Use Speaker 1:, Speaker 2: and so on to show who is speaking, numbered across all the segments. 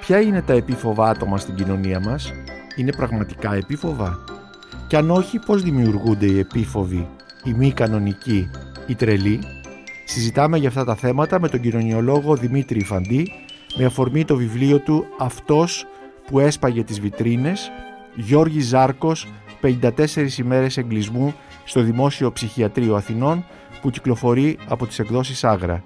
Speaker 1: Ποια είναι τα επίφοβα άτομα στην κοινωνία μας, είναι πραγματικά επίφοβα; Και αν όχι, πώς δημιουργούνται οι επίφοβοι, οι μη κανονικοί, οι τρελοί; Συζητάμε για αυτά τα θέματα με τον κοινωνιολόγο Δημήτρη Ιφαντή με αφορμή το βιβλίο του «Αυτός που έσπαγε τις βιτρίνες» Γιώργης Ζάρκος 54 ημέρες εγκλισμού στο Δημόσιο Ψυχιατρίο Αθηνών που κυκλοφορεί από τις εκδόσεις Άγρα.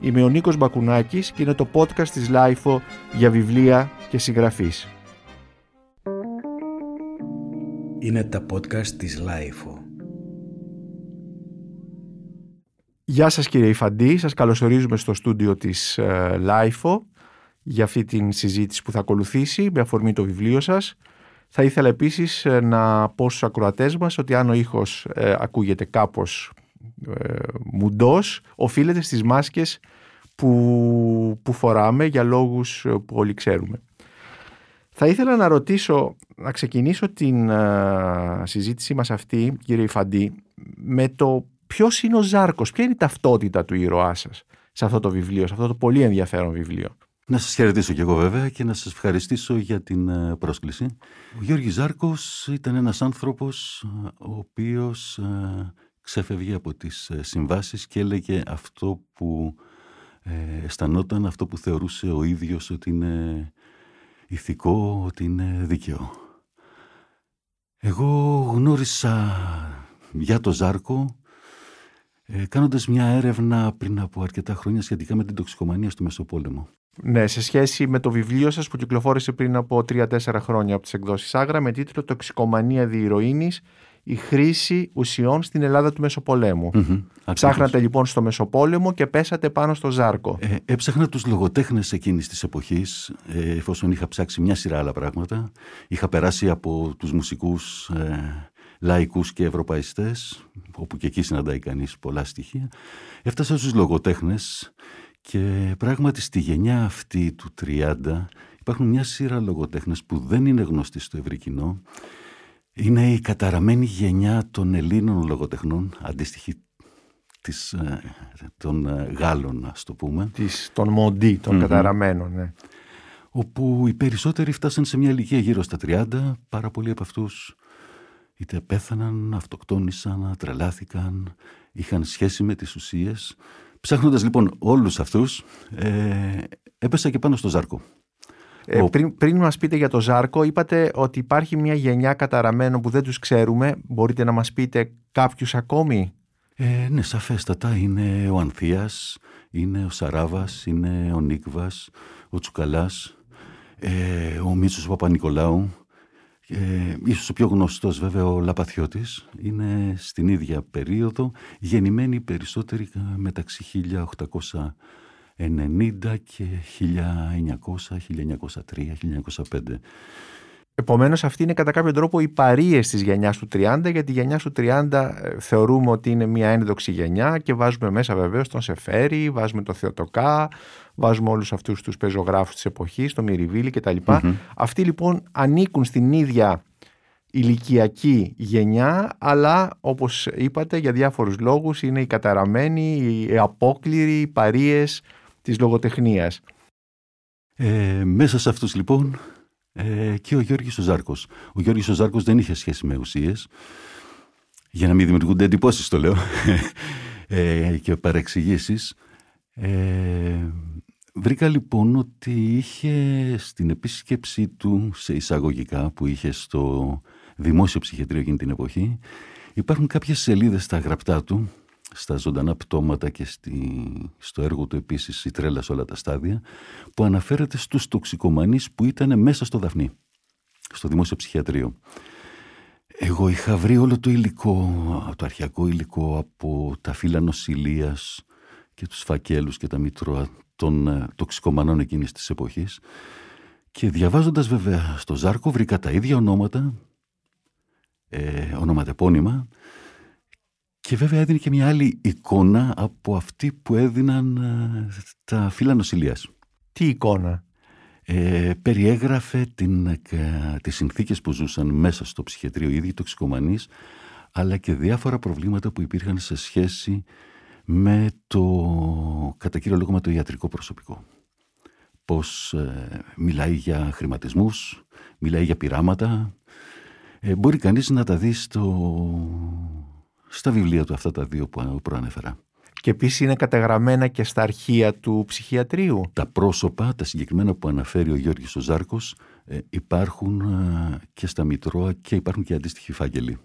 Speaker 1: Είμαι ο Νίκος Μπακουνάκης και είναι το podcast της LiFO για βιβλία και συγγραφής.
Speaker 2: Είναι τα podcast της LiFO.
Speaker 1: Γεια σας κύριε Ιφαντή, σας καλωσορίζουμε στο στούντιο της LiFO για αυτή την συζήτηση που θα ακολουθήσει με αφορμή το βιβλίο σας. Θα ήθελα επίσης ε, να πω στους ακροατές μας ότι αν ο ήχος ε, ακούγεται κάπως ε, μουντός, οφείλεται στις μάσκες που, που φοράμε για λόγους ε, που όλοι ξέρουμε. Θα ήθελα να ρωτήσω, να ξεκινήσω την συζήτησή μας αυτή, κύριε Ιφαντή, με το ποιος είναι ο Ζάρκος, ποια είναι η ταυτότητα του ήρωά σας σε αυτό το βιβλίο, σε αυτό το πολύ ενδιαφέρον βιβλίο;
Speaker 2: Να σας χαιρετήσω κι εγώ βέβαια και να σας ευχαριστήσω για την ε, πρόσκληση. Ο Γιώργης Ζάρκος ήταν ένας άνθρωπος ε, ο οποίος ε, ξέφευγε από τις συμβάσεις και έλεγε αυτό που αισθανόταν, αυτό που θεωρούσε ο ίδιος ότι είναι ηθικό, ότι είναι δίκαιο. Εγώ γνώρισα για το Ζάρκο κάνοντας μια έρευνα πριν από αρκετά χρόνια σχετικά με την τοξικομανία στο Μεσοπόλεμο.
Speaker 1: Ναι, σε σχέση με το βιβλίο σας που κυκλοφόρησε πριν από 3-4 χρόνια από τις εκδόσεις Άγρα με τίτλο «Τοξικομανία διηρωίνης, η χρήση ουσιών στην Ελλάδα του Μεσοπολέμου». Mm-hmm, Ψάχνατε λοιπόν στο Μεσοπόλεμο και πέσατε πάνω στο Ζάρκο.
Speaker 2: Ε, έψαχνα τους λογοτέχνες εκείνης της εποχής, ε, εφόσον είχα ψάξει μια σειρά άλλα πράγματα. Είχα περάσει από τους μουσικούς ε, λαϊκούς και ευρωπαϊστές, όπου και εκεί συναντάει κανείς πολλά στοιχεία. Έφτασα στους λογοτέχνες και πράγματι στη γενιά αυτή του 30 υπάρχουν μια σειρά λογοτέχνες που δεν είναι γνωστοί στο ευρύ κοινό. Είναι η καταραμένη γενιά των Ελλήνων λογοτεχνών, αντίστοιχη της, ε, των ε, Γάλλων, ας το πούμε.
Speaker 1: Της, των Μοντί, των καταραμένων, ναι.
Speaker 2: Όπου οι περισσότεροι φτάσαν σε μια ηλικία γύρω στα 30, πάρα πολλοί από αυτούς είτε πέθαναν, αυτοκτόνησαν, τρελάθηκαν, είχαν σχέση με τις ουσίες Ψάχνοντας λοιπόν όλους αυτούς, ε, έπεσα και πάνω στο Ζάρκο.
Speaker 1: Ε, πριν, πριν μας πείτε για το Ζάρκο, είπατε ότι υπάρχει μια γενιά καταραμένων που δεν τους ξέρουμε. Μπορείτε να μας πείτε κάποιους ακόμη;
Speaker 2: Ε, ναι, σαφέστατα. Είναι ο Ανθίας, είναι ο Σαράβας, είναι ο Νίκβας, ο Τσουκαλάς, ε, ο Μίτσος Παπα-Νικολάου, ε, ίσως ο πιο γνωστός βέβαια ο Λαπαθιώτης είναι στην ίδια περίοδο γεννημένοι περισσότεροι μεταξύ 1890 και 1900, 1903, 1905.
Speaker 1: Επομένως αυτή είναι κατά κάποιο τρόπο οι παρείες της γενιάς του 30 γιατί η γενιά του 30 ε, θεωρούμε ότι είναι μια ένδοξη γενιά και βάζουμε μέσα βεβαίως τον Σεφέρη, βάζουμε τον Θεοτοκά, βάζουμε όλους αυτούς τους πεζογράφους της εποχής, τον Μυριβίλη κτλ. mm Αυτοί λοιπόν ανήκουν στην ίδια ηλικιακή γενιά αλλά όπως είπατε για διάφορους λόγους είναι οι καταραμένοι, οι απόκληροι, οι παρείες της λογοτεχνίας.
Speaker 2: Ε, μέσα σε αυτούς λοιπόν ε, και ο Γιώργης ο Ζάρκος. Ο Γιώργης ο Ζάρκος δεν είχε σχέση με ουσίες, για να μην δημιουργούνται εντυπώσεις το λέω, ε, και παρεξηγήσεις. Ε, βρήκα λοιπόν ότι είχε στην επίσκεψή του σε εισαγωγικά που είχε στο δημόσιο ψυχιατρίο εκείνη την εποχή υπάρχουν κάποιες σελίδες στα γραπτά του στα ζωντανά πτώματα και στη, στο έργο του επίσης «Η τρέλα σε όλα τα στάδια» που αναφέρεται στους τοξικομανείς που ήταν μέσα στο Δαφνί, στο δημόσιο ψυχιατρίο. Εγώ είχα βρει όλο το υλικό, το αρχιακό υλικό από τα φύλλα νοσηλείας και τους φακέλους και τα μητρώα των ε, τοξικομανών εκείνης της εποχής και διαβάζοντας βέβαια στο Ζάρκο βρήκα τα ίδια ονόματα, ε, ονόματα επώνυμα και βέβαια έδινε και μια άλλη εικόνα από αυτή που έδιναν ε, τα φύλλα νοσηλείας.
Speaker 1: Τι εικόνα;
Speaker 2: Ε, περιέγραφε την, ε, τις συνθήκες που ζούσαν μέσα στο ψυχιατρίο οι ίδιοι τοξικομανείς αλλά και διάφορα προβλήματα που υπήρχαν σε σχέση με το κατά κύριο λόγο με το ιατρικό προσωπικό. πώς ε, μιλάει για χρηματισμούς, μιλάει για πειράματα. Ε, μπορεί κανείς να τα δει στο, στα βιβλία του αυτά τα δύο που προανέφερα.
Speaker 1: Και επίσης είναι καταγραμμένα και στα αρχεία του ψυχιατρίου.
Speaker 2: Τα πρόσωπα, τα συγκεκριμένα που αναφέρει ο Γιώργης ο Ζάρκος, ε, υπάρχουν ε, και στα Μητρώα και υπάρχουν και αντίστοιχοι φάκελοι.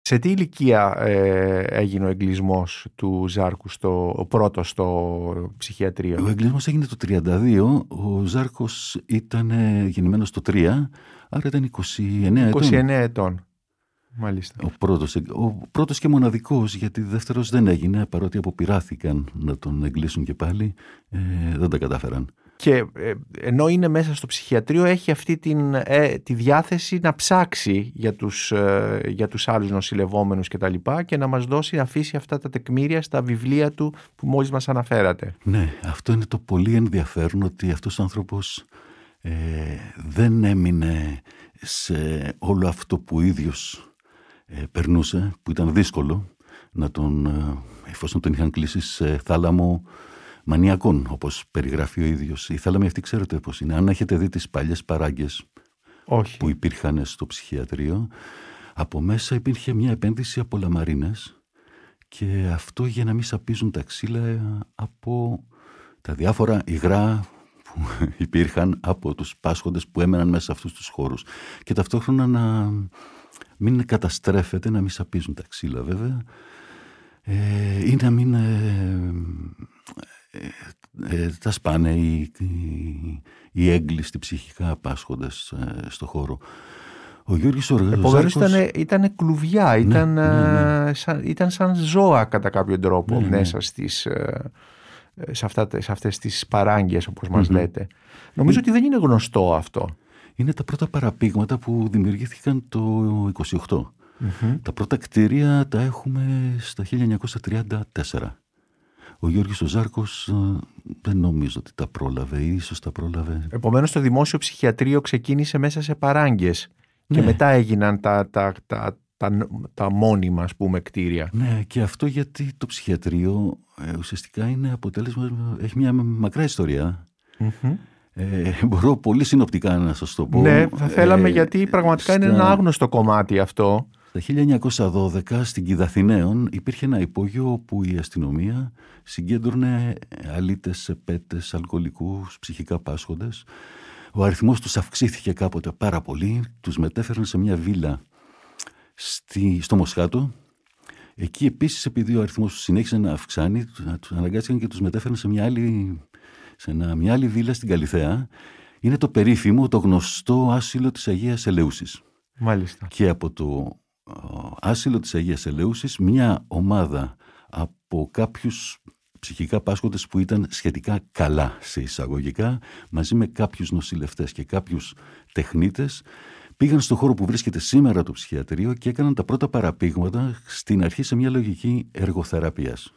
Speaker 1: Σε τι ηλικία ε, έγινε ο εγκλισμός του Ζάρκου στο, ο πρώτος στο ψυχιατρίο;
Speaker 2: Ο εγκλισμός έγινε το 32, ο Ζάρκος ήταν γεννημένος το 3, άρα ήταν 29 ετών.
Speaker 1: 29 ετών. Μάλιστα.
Speaker 2: Ο πρώτος, ο πρώτος και μοναδικός, γιατί δεύτερος δεν έγινε, παρότι αποπειράθηκαν να τον εγκλήσουν και πάλι, ε, δεν τα κατάφεραν.
Speaker 1: Και ε, ενώ είναι μέσα στο ψυχιατρίο έχει αυτή την, ε, τη διάθεση να ψάξει για τους, ε, για τους άλλους νοσηλευόμενους και τα λοιπά και να μας δώσει, να αφήσει αυτά τα τεκμήρια στα βιβλία του που μόλις μας αναφέρατε.
Speaker 2: Ναι, αυτό είναι το πολύ ενδιαφέρον ότι αυτός ο άνθρωπος ε, δεν έμεινε σε όλο αυτό που ίδιος ε, περνούσε, που ήταν δύσκολο να τον, ε, εφόσον τον είχαν κλείσει σε θάλαμο μανιακών, όπως περιγράφει ο ίδιος. Η θάλαμη αυτή ξέρετε πώς είναι. Αν έχετε δει τις παλιές παράγκες που υπήρχαν στο ψυχιατρίο, από μέσα υπήρχε μια επένδυση από λαμαρίνες και αυτό για να μην σαπίζουν τα ξύλα από τα διάφορα υγρά που υπήρχαν από τους πάσχοντες που έμεναν μέσα σε αυτούς τους χώρους. Και ταυτόχρονα να μην καταστρέφεται, να μην σαπίζουν τα ξύλα βέβαια ε, ή να μην ε, ε, τα σπάνε οι, οι, έγκλειστοι ψυχικά απάσχοντες στο χώρο.
Speaker 1: Ο Γιώργης Οργαζάρκος... ήταν, ήταν κλουβιά, ναι, ήταν, ναι, ναι. Σαν, ήταν σαν ζώα κατά κάποιο τρόπο ναι, μέσα στις, σε, αυτά, σε αυτές τις παράγγες όπως μας λέτε. Νομίζω ότι δεν είναι γνωστό αυτό
Speaker 2: είναι τα πρώτα παραπήγματα που δημιουργήθηκαν το 28. Τα πρώτα κτίρια τα έχουμε στα 1934. Ο Γιώργος ο Ζάρκος ε, δεν νομίζω ότι τα πρόλαβε, ίσως τα πρόλαβε.
Speaker 1: Επομένως το δημόσιο ψυχιατρίο ξεκίνησε μέσα σε παράγκες και ναι. μετά έγιναν τα, τα, τα, τα, τα μόνιμα ας πούμε κτίρια.
Speaker 2: Ναι και αυτό γιατί το ψυχιατρίο ε, ουσιαστικά είναι αποτέλεσμα, έχει μια μακρά ε, μπορώ πολύ συνοπτικά να σας το πω.
Speaker 1: Ναι, θα θέλαμε ε, γιατί πραγματικά είναι ένα άγνωστο κομμάτι αυτό.
Speaker 2: Στα 1912 στην Κιδαθηναίων υπήρχε ένα υπόγειο όπου η αστυνομία συγκέντρωνε αλήτες, πέτες, αλκοολικούς, ψυχικά πάσχοντες. Ο αριθμός τους αυξήθηκε κάποτε πάρα πολύ. Τους μετέφεραν σε μια βίλα στη, στο Μοσχάτο. Εκεί επίσης επειδή ο αριθμός τους συνέχισε να αυξάνει, τους αναγκάστηκαν και τους μετέφεραν σε μια άλλη σε μια άλλη βίλα στην Καλιθέα, είναι το περίφημο, το γνωστό άσυλο της Αγίας Ελεούσης.
Speaker 1: Μάλιστα.
Speaker 2: Και από το άσυλο της Αγίας Ελεούσης μια ομάδα από κάποιους ψυχικά πάσχοντες που ήταν σχετικά καλά σε εισαγωγικά, μαζί με κάποιους νοσηλευτές και κάποιους τεχνίτες, πήγαν στο χώρο που βρίσκεται σήμερα το ψυχιατρίο και έκαναν τα πρώτα παραπήγματα στην αρχή σε μια λογική εργοθεραπείας.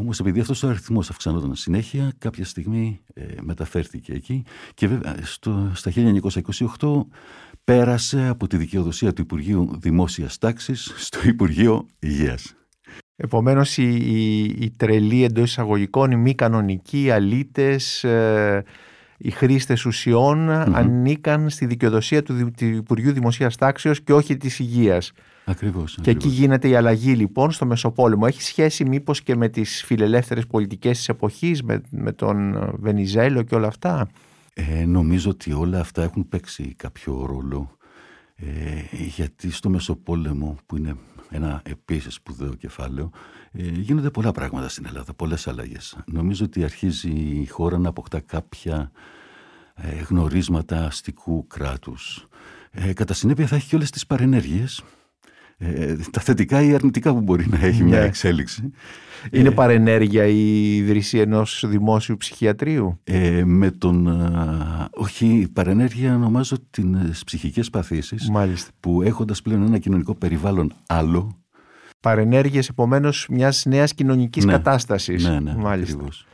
Speaker 2: Όμως, επειδή αυτός ο αριθμός αυξανόταν συνέχεια, κάποια στιγμή ε, μεταφέρθηκε εκεί και βέβαια στο, στα 1928 πέρασε από τη δικαιοδοσία του Υπουργείου Δημόσιας Τάξης στο Υπουργείο Υγείας.
Speaker 1: Επομένως, οι, οι, οι τρελοί εντός εισαγωγικών, οι μη κανονικοί, οι αλήτες, ε, οι χρήστες ανήκαν στη δικαιοδοσία του, του Υπουργείου Δημοσίας Τάξεως και όχι της Υγείας.
Speaker 2: Ακριβώς,
Speaker 1: Και εκεί γίνεται η αλλαγή λοιπόν στο Μεσοπόλεμο. Έχει σχέση μήπως και με τις φιλελεύθερες πολιτικές της εποχής, με, με τον Βενιζέλο και όλα αυτά;
Speaker 2: Ε, νομίζω ότι όλα αυτά έχουν παίξει κάποιο ρόλο. Ε, γιατί στο Μεσοπόλεμο που είναι ένα επίσης σπουδαίο κεφάλαιο ε, γίνονται πολλά πράγματα στην Ελλάδα, πολλές αλλαγές. Νομίζω ότι αρχίζει η χώρα να αποκτά κάποια ε, γνωρίσματα αστικού κράτους. Ε, κατά συνέπεια θα έχει και όλες τις παρενέργειες ε, τα θετικά ή αρνητικά που μπορεί να έχει μια ναι. εξέλιξη.
Speaker 1: Είναι ε, παρενέργεια η ίδρυση ενός δημόσιου ψυχιατρίου;
Speaker 2: Ε, με τον, όχι, η παρενέργεια ονομάζω τις ψυχικές παθήσεις
Speaker 1: Μάλιστα.
Speaker 2: που έχοντας πλέον ένα κοινωνικό περιβάλλον άλλο.
Speaker 1: Παρενέργειες επομένως μιας νέας κοινωνικής ναι, κατάστασης.
Speaker 2: Ναι, ναι, Μάλιστα. Ακριβώς.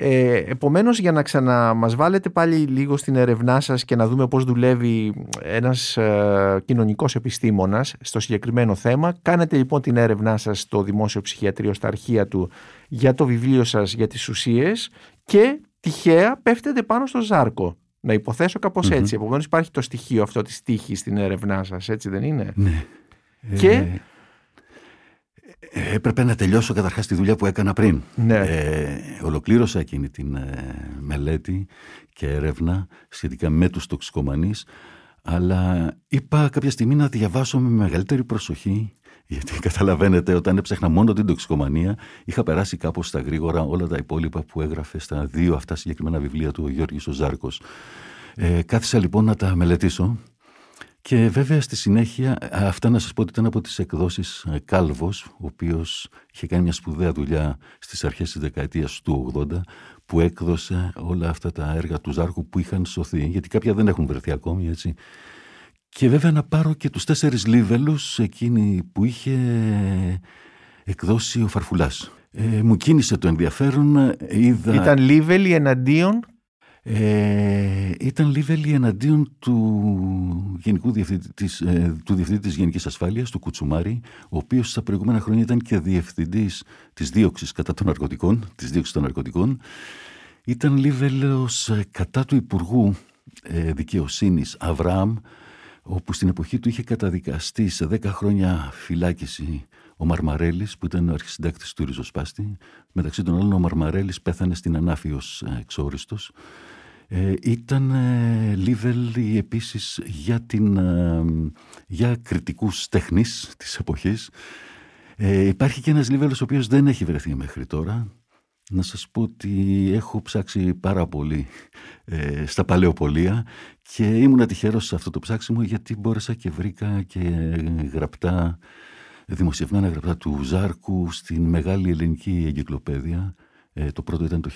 Speaker 1: Ε, επομένως για να ξαναμας βάλετε πάλι λίγο στην ερευνά σας και να δούμε πώς δουλεύει ένας ε, κοινωνικός επιστήμονας στο συγκεκριμένο θέμα, κάνετε λοιπόν την έρευνά σας στο Δημόσιο Ψυχιατρίο στα αρχεία του για το βιβλίο σας για τις ουσίες και τυχαία πέφτεται πάνω στο Ζάρκο. Να υποθέσω κάπως έτσι. Επομένως υπάρχει το στοιχείο αυτό της τύχης στην έρευνά σας, έτσι δεν είναι;
Speaker 2: Ναι.
Speaker 1: Και
Speaker 2: Ε, ε, έπρεπε να τελειώσω καταρχάς τη δουλειά που έκανα πριν.
Speaker 1: Ναι.
Speaker 2: Ε, ολοκλήρωσα εκείνη την ε, μελέτη και έρευνα σχετικά με τους τοξικομανείς αλλά είπα κάποια στιγμή να διαβάσω με μεγαλύτερη προσοχή γιατί καταλαβαίνετε όταν έψαχνα μόνο την τοξικομανία είχα περάσει κάπως στα γρήγορα όλα τα υπόλοιπα που έγραφε στα δύο αυτά συγκεκριμένα βιβλία του ο Γιώργης ο Ζάρκος. Ε, κάθισα λοιπόν να τα μελετήσω και βέβαια στη συνέχεια, αυτά να σας πω ότι ήταν από τις εκδόσεις ε, Κάλβος, ο οποίος είχε κάνει μια σπουδαία δουλειά στις αρχές της δεκαετίας του 80, που έκδοσε όλα αυτά τα έργα του Ζάρχου που είχαν σωθεί, γιατί κάποια δεν έχουν βρεθεί ακόμη, έτσι. Και βέβαια να πάρω και τους τέσσερις λίβελους, εκείνη που είχε εκδώσει ο Φαρφουλάς. Ε, μου κίνησε το ενδιαφέρον, είδα...
Speaker 1: Ήταν λίβελοι εναντίον
Speaker 2: ε, ήταν Λίβελη εναντίον του, Γενικού Διευθυντή, της, ε, του Διευθυντή της Γενικής Ασφάλειας, του Κουτσουμάρη, ο οποίος στα προηγούμενα χρόνια ήταν και διευθυντής της δίωξης κατά των ναρκωτικών, της δίωξης των ναρκωτικών. Ήταν Λίβελος ε, κατά του Υπουργού ε, Δικαιοσύνης Αβραάμ, όπου στην εποχή του είχε καταδικαστεί σε 10 χρόνια φυλάκιση ο Μαρμαρέλης που ήταν ο αρχισυντάκτης του Ριζοσπάστη. Μεταξύ των άλλων ο Μαρμαρέλης πέθανε στην Ανάφη ως εξόριστος. Ε, ήταν ε, Λίβελ επίσης για, την, ε, για κριτικούς τέχνης της εποχής. Ε, υπάρχει και ένας Λίβελος ο οποίος δεν έχει βρεθεί μέχρι τώρα. Να σας πω ότι έχω ψάξει πάρα πολύ ε, στα παλαιοπολία και ήμουν τυχερός σε αυτό το ψάξιμο γιατί μπόρεσα και βρήκα και γραπτά, δημοσιευμένα γραπτά του Ζάρκου στην Μεγάλη Ελληνική Εγκυκλοπαίδεια ε, το πρώτο ήταν το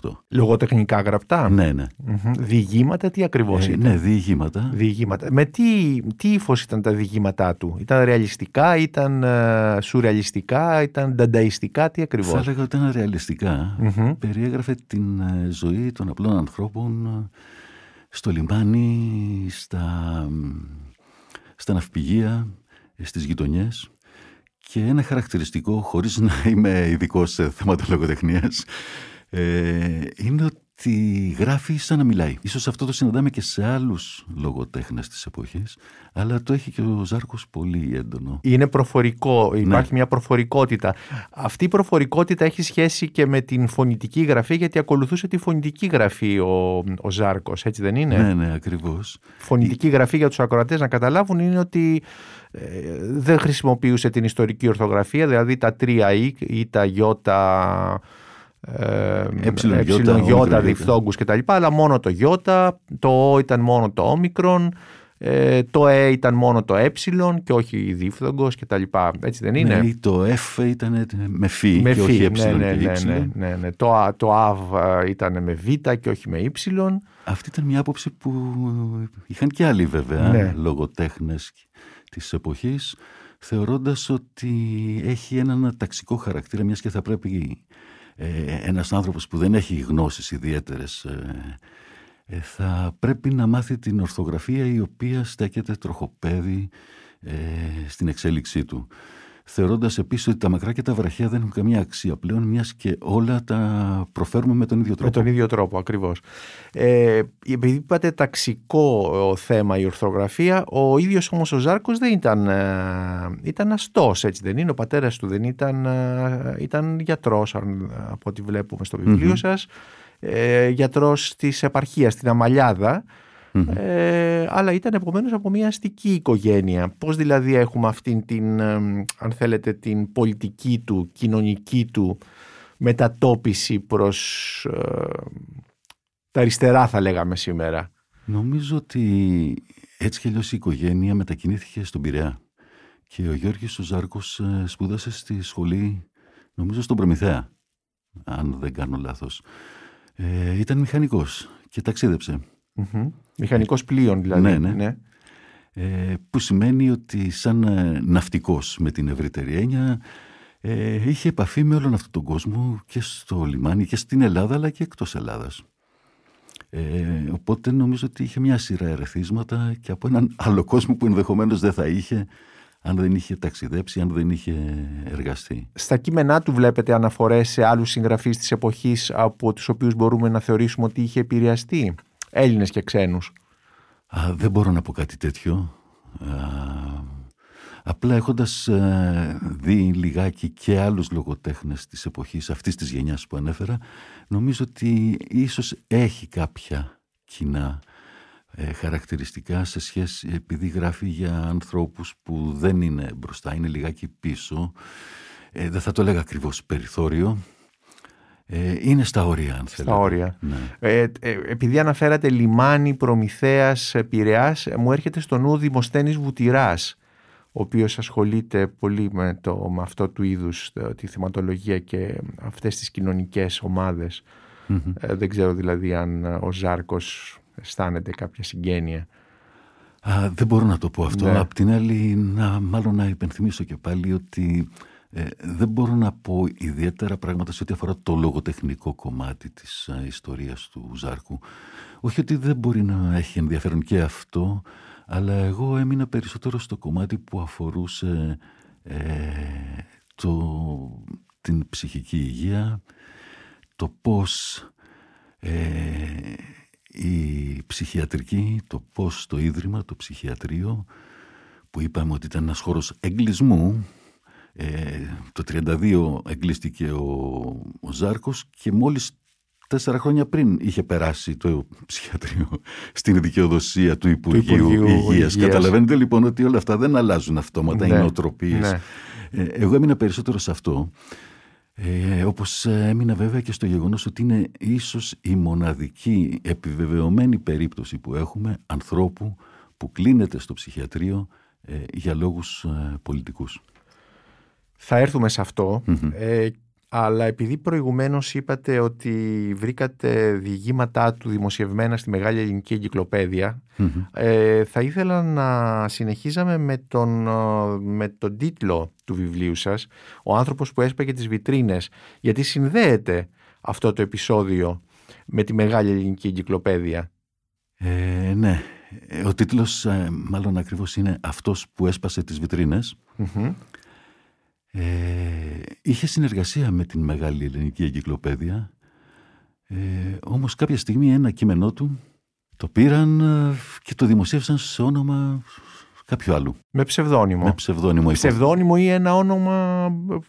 Speaker 2: 1928.
Speaker 1: Λογοτεχνικά γραπτά.
Speaker 2: Ναι, ναι.
Speaker 1: Μμμ. Διηγήματα, τι ακριβώς
Speaker 2: Ε,
Speaker 1: ήταν;
Speaker 2: ναι, διηγήματα.
Speaker 1: Διηγήματα. Με τι, τι ύφος ήταν τα διηγήματά του; Ήταν ρεαλιστικά, ήταν ε, σουρεαλιστικά, ήταν ντανταϊστικά, τι
Speaker 2: Θα
Speaker 1: ακριβώς.
Speaker 2: έλεγα ότι ήταν ρεαλιστικά.
Speaker 1: Μμμ.
Speaker 2: Περιέγραφε την ε, ζωή των απλών ανθρώπων ε, στο λιμάνι, στα, μ, στα ναυπηγεία, ε, στις γειτονιές. Και ένα χαρακτηριστικό, χωρίς να είμαι ειδικός σε θέματα λογοτεχνίας, ε, είναι ότι γράφει σαν να μιλάει. Ίσως αυτό το συναντάμε και σε άλλους λογοτέχνες της εποχής, αλλά το έχει και ο Ζάρκος πολύ έντονο.
Speaker 1: Είναι προφορικό,
Speaker 2: Ναι.
Speaker 1: υπάρχει μια προφορικότητα. Αυτή η προφορικότητα έχει σχέση και με την φωνητική γραφή, γιατί ακολουθούσε τη φωνητική γραφή ο, ο Ζάρκος, έτσι δεν είναι;
Speaker 2: Ναι, ναι, ακριβώς.
Speaker 1: Φωνητική γραφή για τους ακροατές να καταλάβουν είναι ότι ε, δεν χρησιμοποιούσε την ιστορική ορθογραφία, δηλαδή τα τρία ή, ή τα γιώτα, ε,
Speaker 2: Έψιλον, γιώτα,
Speaker 1: έψιλον,
Speaker 2: όμικρον,
Speaker 1: γιώτα,
Speaker 2: γιώτα.
Speaker 1: διφθόγκους κτλ. Αλλά μόνο το γιώτα, το ο ήταν μόνο το όμικρον, ε, το ε ήταν μόνο το έψιλον και όχι η διφθόγκος κτλ. Έτσι δεν είναι;
Speaker 2: Ναι, ή το F ήταν με φι
Speaker 1: με
Speaker 2: και
Speaker 1: φι,
Speaker 2: όχι
Speaker 1: ναι,
Speaker 2: ε
Speaker 1: ναι,
Speaker 2: και
Speaker 1: ναι,
Speaker 2: ύψιλον.
Speaker 1: ναι, ναι, ναι. Το, α- το αβ ε, ήταν με β και όχι με ύψιλον.
Speaker 2: Αυτή ήταν μια άποψη που είχαν και άλλοι βέβαια,
Speaker 1: Ναι.
Speaker 2: λογοτέχνες της εποχής, θεωρώντας ότι έχει έναν ταξικό χαρακτήρα, μιας και θα πρέπει ε, ένας άνθρωπος που δεν έχει γνώσεις ιδιαίτερες ε, ε, θα πρέπει να μάθει την ορθογραφία η οποία στέκεται τροχοπέδι ε, στην εξέλιξή του. Θεωρώντας επίσης ότι τα μακρά και τα βραχαία δεν έχουν καμία αξία πλέον, μιας και όλα τα προφέρουμε με τον ίδιο τρόπο.
Speaker 1: Με τον ίδιο τρόπο ακριβώς. Ε, επειδή είπατε ταξικό ε, θέμα η ορθογραφία, ο ίδιος όμως ο Ζάρκος δεν ήταν, ε, ήταν αστός, έτσι δεν είναι. Ο πατέρας του δεν ήταν, ε, ήταν γιατρός, αν- από ό,τι βλέπουμε στο βιβλίο
Speaker 2: Μμμ.
Speaker 1: σας. Ε, γιατρός της επαρχίας, στην Αμαλιάδα.
Speaker 2: Μμμ.
Speaker 1: Ε, αλλά ήταν επομένως από μια αστική οικογένεια. Πώς δηλαδή έχουμε αυτήν την, ε, αν θέλετε, την πολιτική του, κοινωνική του μετατόπιση προς ε, τα αριστερά θα λέγαμε σήμερα;
Speaker 2: Νομίζω ότι έτσι κι αλλιώς η οικογένεια μετακινήθηκε στον Πειραιά. Και ο Γιώργης ο Ζάρκος ε, σπούδασε στη σχολή, νομίζω στον Προμηθέα, αν δεν κάνω λάθος. Ε, ήταν μηχανικός και ταξίδεψε.
Speaker 1: Μμμ. Μηχανικός πλοίων δηλαδή.
Speaker 2: Ναι, ναι. Ε, που σημαίνει ότι σαν ε, ναυτικός με την ευρύτερη έννοια ε, είχε επαφή με όλον αυτόν τον κόσμο και στο λιμάνι και στην Ελλάδα αλλά και εκτός Ελλάδας. Ε, οπότε νομίζω ότι είχε μια σειρά ερεθίσματα και από έναν άλλο κόσμο που ενδεχομένως δεν θα είχε αν δεν είχε ταξιδέψει, αν δεν είχε εργαστεί.
Speaker 1: Στα κείμενά του βλέπετε αναφορές σε άλλους συγγραφείς της εποχής από τους οποίους μπορούμε να θεωρήσουμε ότι είχε επηρεαστεί, Έλληνες και ξένους.
Speaker 2: Α, δεν μπορώ να πω κάτι τέτοιο. απλά έχοντας ε, δει λιγάκι και άλλους λογοτέχνες της εποχής αυτής της γενιάς που ανέφερα, νομίζω ότι ίσως έχει κάποια κοινά ε, χαρακτηριστικά σε σχέση, επειδή γράφει για ανθρώπους που δεν είναι μπροστά, είναι λιγάκι πίσω. Ε, δεν θα το έλεγα ακριβώς περιθώριο. Ε, είναι στα όρια, αν θέλετε.
Speaker 1: Στα όρια.
Speaker 2: Ναι.
Speaker 1: Ε, ε, επειδή αναφέρατε λιμάνι, Προμηθέας, Πειραιάς, μου έρχεται στο νου Δημοσθένης Βουτυράς, ο οποίος ασχολείται πολύ με, το, με αυτό του είδους τη θεματολογία και αυτές τις κοινωνικές δεν ξέρω δηλαδή αν ο Ζάρκος αισθάνεται κάποια συγγένεια.
Speaker 2: Α, δεν μπορώ να το πω αυτό. Ναι. Απ' την άλλη, να, μάλλον να υπενθυμίσω και πάλι ότι ε, δεν μπορώ να πω ιδιαίτερα πράγματα σε ό,τι αφορά το λογοτεχνικό κομμάτι της α, ιστορίας του Ζάρκου. Όχι ότι δεν μπορεί να έχει ενδιαφέρον και αυτό, αλλά εγώ έμεινα περισσότερο στο κομμάτι που αφορούσε ε, το, την ψυχική υγεία, το πώς ε, η ψυχιατρική, το πώς το Ίδρυμα, το ψυχιατρίο, που είπαμε ότι ήταν ένας χώρος εγκλισμού, ε, το 32 εγκλίστηκε ο, ο Ζάρκος και μόλις τέσσερα χρόνια πριν είχε περάσει το ψυχιατρίο στην δικαιοδοσία του Υπουργείου, του Υπουργείου Υγείας. Υγείας. Καταλαβαίνετε λοιπόν ότι όλα αυτά δεν αλλάζουν αυτόματα, ναι, οι νοοτροπίες. Ναι. Ε, εγώ έμεινα περισσότερο σε αυτό ε, όπως έμεινα βέβαια και στο γεγονός ότι είναι ίσως η μοναδική επιβεβαιωμένη περίπτωση που έχουμε ανθρώπου που κλείνεται στο ψυχιατρίο ε, για λόγους ε, πολιτικούς.
Speaker 1: Θα έρθουμε σε αυτο ε, αλλά επειδή προηγουμένως είπατε ότι βρήκατε διηγήματά του δημοσιευμένα στη Μεγάλη Ελληνική ε, θα ήθελα να συνεχίζαμε με τον, ε, με τον τίτλο του βιβλίου σας «Ο άνθρωπος που έσπαγε τις βιτρίνες» γιατί συνδέεται αυτό το επεισόδιο με τη Μεγάλη Ελληνική Εγκυκλοπαίδεια.
Speaker 2: Ε, ναι, ο τίτλος μάλλον ακριβώς είναι «Αυτός που έσπασε τις βιτρινες ε, είχε συνεργασία με την Μεγάλη Ελληνική Εγκυκλοπαίδεια ε, όμως κάποια στιγμή ένα κείμενό του το πήραν ε, και το δημοσίευσαν σε όνομα κάποιου άλλου.
Speaker 1: Με ψευδόνυμο.
Speaker 2: Με ψευδόνυμο. Με
Speaker 1: ψευδόνυμο ή ένα όνομα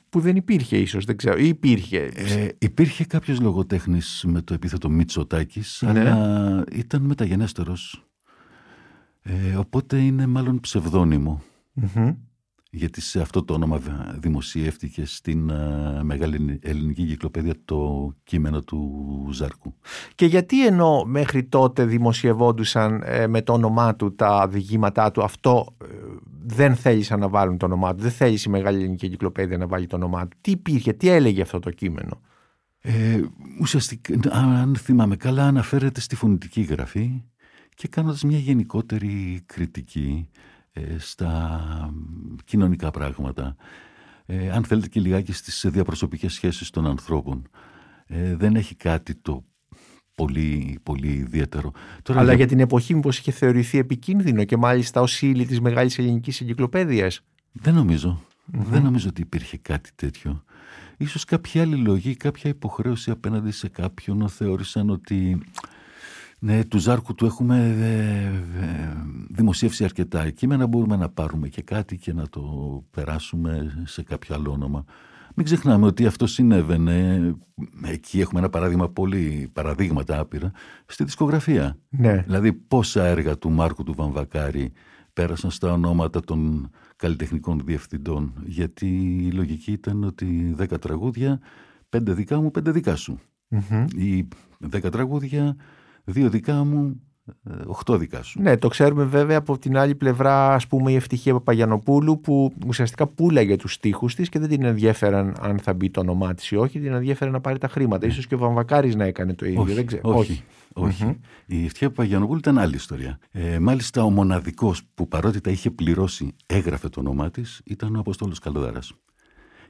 Speaker 1: που δεν υπήρχε ίσως, δεν ξέρω. Ή υπήρχε.
Speaker 2: Ε, υπήρχε κάποιος λογοτέχνης με το επίθετο Μητσοτάκης, ναι. αλλά ήταν μεταγενέστερος. Ε, οπότε είναι μάλλον γιατί σε αυτό το όνομα δημοσιεύτηκε στην ε, Μεγάλη Ελληνική Κυκλοπαίδεια το κείμενο του Ζάρκου.
Speaker 1: Και γιατί ενώ μέχρι τότε δημοσιευόντουσαν ε, με το όνομά του τα διηγήματά του αυτό ε, δεν θέλησαν να βάλουν το όνομά του, δεν θέλησε η Μεγάλη Ελληνική Κυκλοπαίδεια να βάλει το όνομά του. Τι υπήρχε, τι έλεγε αυτό το κείμενο;
Speaker 2: Ε, ουσιαστικά, αν θυμάμαι καλά, αναφέρεται στη φωνητική γραφή και κάνοντας μια γενικότερη κριτική ε, στα κοινωνικά πράγματα. Ε, αν θέλετε και λιγάκι στις διαπροσωπικές σχέσεις των ανθρώπων. Ε, δεν έχει κάτι το πολύ, πολύ ιδιαίτερο.
Speaker 1: Τώρα, Αλλά για... την εποχή μήπως είχε θεωρηθεί επικίνδυνο και μάλιστα ως ύλη της Μεγάλης Ελληνικής Εγκυκλοπαίδειας;
Speaker 2: Δεν νομιζω Δεν νομίζω ότι υπήρχε κάτι τέτοιο. Ίσως κάποια άλλη λογή, κάποια υποχρέωση απέναντι σε κάποιον θεώρησαν ότι ναι, του Ζάρκου του έχουμε ε, ε, δημοσίευσει αρκετά κείμενα, μπορούμε να πάρουμε και κάτι και να το περάσουμε σε κάποιο άλλο όνομα. Μην ξεχνάμε ότι αυτό συνέβαινε, εκεί έχουμε ένα παράδειγμα πολύ, παραδείγματα άπειρα, στη δισκογραφία.
Speaker 1: Ναι.
Speaker 2: Δηλαδή πόσα έργα του Μάρκου του Βαμβακάρη πέρασαν στα ονόματα των καλλιτεχνικών διευθυντών, γιατί η λογική ήταν ότι δέκα τραγούδια, πέντε δικά μου, πέντε δικά σου. mm Ή δέκα τραγούδια, δύο δικά μου, ε, οχτώ δικά σου.
Speaker 1: Ναι, το ξέρουμε βέβαια από την άλλη πλευρά, ας πούμε, η ευτυχία Παπαγιανοπούλου που ουσιαστικά πουλάγε τους στίχους της και δεν την ενδιαφέραν αν θα μπει το όνομά της ή όχι, την ενδιαφέρε να πάρει τα χρήματα. Ίσως και ο Βαμβακάρης να έκανε το ίδιο.
Speaker 2: Όχι,
Speaker 1: δεν
Speaker 2: ξέρω. όχι. όχι. Η ευτυχία Παπαγιανοπούλου ήταν άλλη ιστορία. Ε, μάλιστα, ο μοναδικός που παρότι τα είχε πληρώσει έγραφε το όνομά της ήταν ο Αποστόλος Καλοδάρας.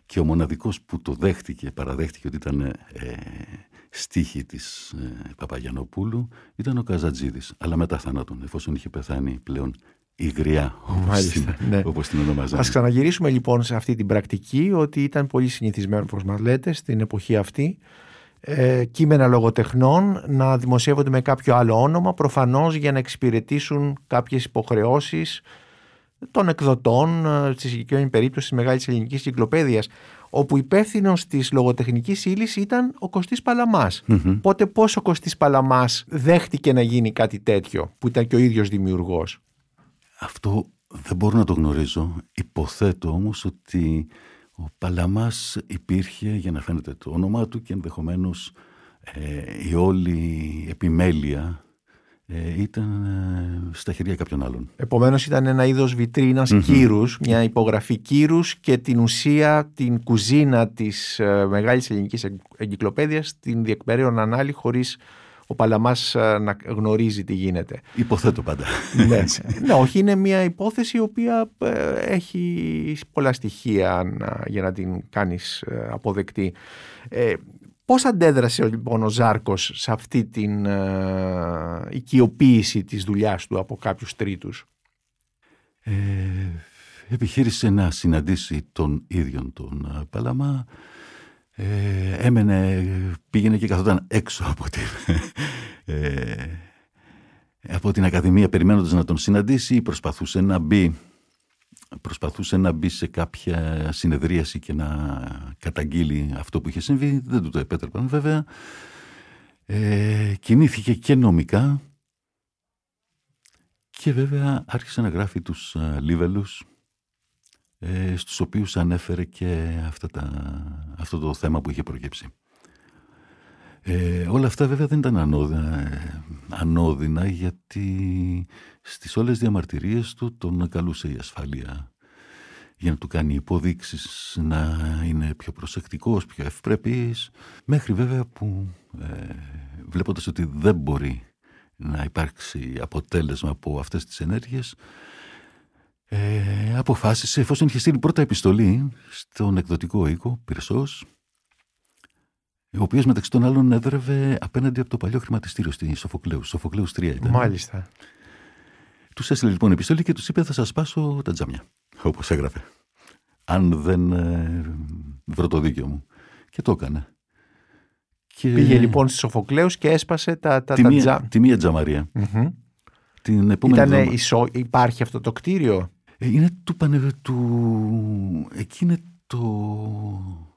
Speaker 2: Και ο μοναδικός που το δέχτηκε, παραδέχτηκε ότι ήταν ε, στίχη της ε, Παπαγιανοπούλου ήταν ο Καζατζίδης, αλλά μετά θανάτων, εφόσον είχε πεθάνει πλέον υγριά, όπως, την, ναι. όπως την ονομάζαμε.
Speaker 1: Ας ξαναγυρίσουμε λοιπόν σε αυτή την πρακτική ότι ήταν πολύ συνηθισμένο, όπως μας λέτε, στην εποχή αυτή ε, κείμενα λογοτεχνών να δημοσιεύονται με κάποιο άλλο όνομα προφανώς για να εξυπηρετήσουν κάποιες υποχρεώσεις των εκδοτών ε, στη συγκεκριμένη περίπτωση της Μεγάλης Ελληνικής Κυκλοπαίδειας όπου υπεύθυνος της λογοτεχνικής ύλης ήταν ο Κωστής Παλαμάς. Mm-hmm. Πότε πώς ο Κωστής Παλαμάς δέχτηκε να γίνει κάτι τέτοιο που ήταν και ο ίδιος δημιουργός;
Speaker 2: Αυτό δεν μπορώ να το γνωρίζω. Υποθέτω όμως ότι ο Παλαμάς υπήρχε για να φαίνεται το όνομά του και ενδεχομένως ε, η όλη επιμέλεια ε, ήταν ε, στα χέρια κάποιων άλλων.
Speaker 1: Επομένως ήταν ένα είδος βιτρίνας mm-hmm. κύρους, μια υπογραφή κύρους και την ουσία, την κουζίνα της ε, Μεγάλης Ελληνικής Εγκυκλοπαίδειας την διεκπαιρέωναν άλλοι χωρίς ο Παλαμάς ε, να γνωρίζει τι γίνεται.
Speaker 2: Υποθέτω πάντα.
Speaker 1: ναι. ναι, όχι, είναι μια υπόθεση η οποία ε, έχει πολλά στοιχεία για να την κάνεις ε, αποδεκτή. Ε, πώς αντέδρασε λοιπόν ο Ζάρκος σε αυτή την ε, οικειοποίηση της δουλειάς του από κάποιους τρίτους;
Speaker 2: Ε, επιχείρησε να συναντήσει τον ίδιο τον Παλαμά ε, έμενε, πήγαινε και καθόταν έξω από την, ε, από την Ακαδημία περιμένοντας να τον συναντήσει προσπαθούσε να μπει προσπαθούσε να μπει σε κάποια συνεδρίαση και να καταγγείλει αυτό που είχε συμβεί. Δεν του το επέτρεπαν βέβαια. Ε, κινήθηκε και νομικά. Και βέβαια άρχισε να γράφει τους α, λίβελους ε, στους οποίους ανέφερε και αυτά τα, αυτό το θέμα που είχε προκύψει. Ε, όλα αυτά βέβαια δεν ήταν ανώδυνα, γιατί στις όλες διαμαρτυρίες του τον καλούσε η ασφάλεια για να του κάνει υποδείξεις να είναι πιο προσεκτικός, πιο ευπρεπής μέχρι βέβαια που ε, βλέποντας ότι δεν μπορεί να υπάρξει αποτέλεσμα από αυτές τις ενέργειες ε, αποφάσισε, εφόσον είχε στείλει πρώτα επιστολή στον εκδοτικό οίκο, Πυρσός, ο οποίος μεταξύ των άλλων έδρευε απέναντι από το παλιό χρηματιστήριο στη Σοφοκλέους. Σοφοκλέους 3 ήταν.
Speaker 1: Μάλιστα.
Speaker 2: Τους έστειλε λοιπόν επιστολή και τους είπε: Θα σας σπάσω τα τζαμιά. Όπως έγραφε. Αν δεν ε, βρω το δίκαιο μου. Και το έκανε.
Speaker 1: Και... Πήγε λοιπόν στη Σοφοκλέους και έσπασε τα, τα,
Speaker 2: τη,
Speaker 1: τα
Speaker 2: μία,
Speaker 1: τζα...
Speaker 2: τη μία τζαμαρία. Mm-hmm. Την επόμενη
Speaker 1: Ήτανε ισο... Υπάρχει αυτό το κτίριο;
Speaker 2: Ε, είναι του πανεβε... του... Εκεί είναι το...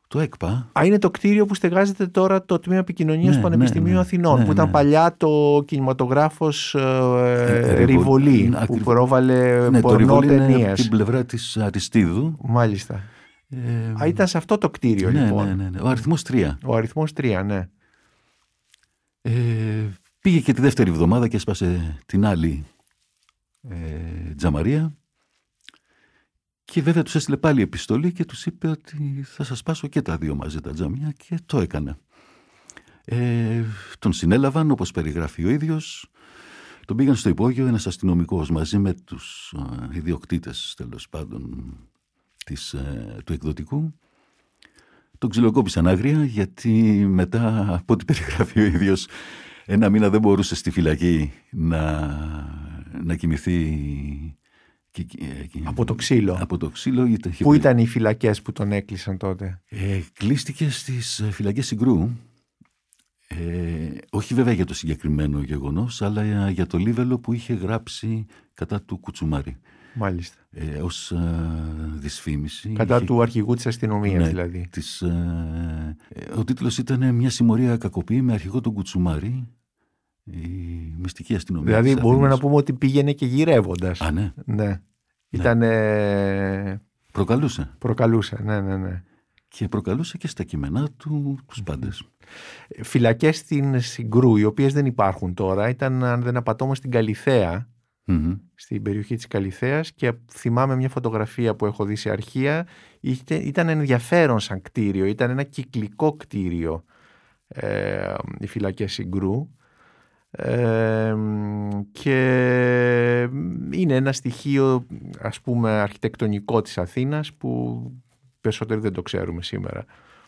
Speaker 2: το ΕΚΠΑ.
Speaker 1: Α, είναι το κτίριο που στεγάζεται τώρα το Τμήμα Επικοινωνίας ναι, του Πανεπιστημίου ναι, ναι. Αθηνών, ναι, που ήταν ναι. παλιά το κινηματογράφος ε, ε, Ριβολή, ε, που πρόβαλε
Speaker 2: ναι,
Speaker 1: πορνό ταινίες.
Speaker 2: την πλευρά της Αριστίδου.
Speaker 1: Μάλιστα. Ε, Α, ήταν σε αυτό το κτίριο,
Speaker 2: ναι,
Speaker 1: λοιπόν.
Speaker 2: Ναι, ναι, ναι. Ο αριθμός 3.
Speaker 1: Ο αριθμός 3, ναι.
Speaker 2: Ε, πήγε και τη δεύτερη εβδομάδα και έσπασε την άλλη ε, τζαμαρία και βέβαια τους έστειλε πάλι επιστολή και τους είπε ότι θα σας πάσω και τα δύο μαζί τα τζαμιά και το έκανε. Ε, τον συνέλαβαν όπως περιγράφει ο ίδιος. Τον πήγαν στο υπόγειο ένας αστυνομικός μαζί με τους ε, ιδιοκτήτες τέλος πάντων της, ε, του εκδοτικού. Τον ξυλοκόπησαν άγρια γιατί μετά από ό,τι περιγράφει ο ίδιος ένα μήνα δεν μπορούσε στη φυλακή να, να κοιμηθεί
Speaker 1: από το ξύλο.
Speaker 2: Από το ξύλο
Speaker 1: Πού ήταν οι φυλακές που τον έκλεισαν τότε;
Speaker 2: Ε, κλείστηκε στις ε, φυλακές Συγκρού. Ε, όχι βέβαια για το συγκεκριμένο γεγονός, αλλά για το λίβελο που είχε γράψει κατά του Κουτσουμάρη.
Speaker 1: Μάλιστα.
Speaker 2: Ε, ως ε, δυσφήμιση.
Speaker 1: Κατά του αρχηγού της αστυνομίας ναι, δηλαδή.
Speaker 2: Της, ε, ο τίτλος ήταν «Μια συμμορία κακοποιή με αρχηγό τον Κουτσουμάρη» η μυστική αστυνομία.
Speaker 1: Δηλαδή μπορούμε να πούμε ότι πήγαινε και γυρεύοντας.
Speaker 2: Α, ναι.
Speaker 1: ναι. Ήταν.
Speaker 2: Προκαλούσε.
Speaker 1: Προκαλούσε, ναι, ναι, ναι.
Speaker 2: Και προκαλούσε και στα κείμενά του τους πάντες.
Speaker 1: Φυλακές στην Συγκρού, οι οποίες δεν υπάρχουν τώρα, ήταν, αν δεν απατώμε, στην καλιθεα στην περιοχή της Καλιθέας και θυμάμαι μια φωτογραφία που έχω δει σε αρχεία, ήταν ενδιαφέρον σαν κτίριο, ήταν ένα κυκλικό κτίριο ε, οι φυλακές Συγκρού και είναι ένα στοιχείο ας πούμε αρχιτεκτονικό της Αθήνας που περισσότεροι δεν το ξέρουμε σήμερα.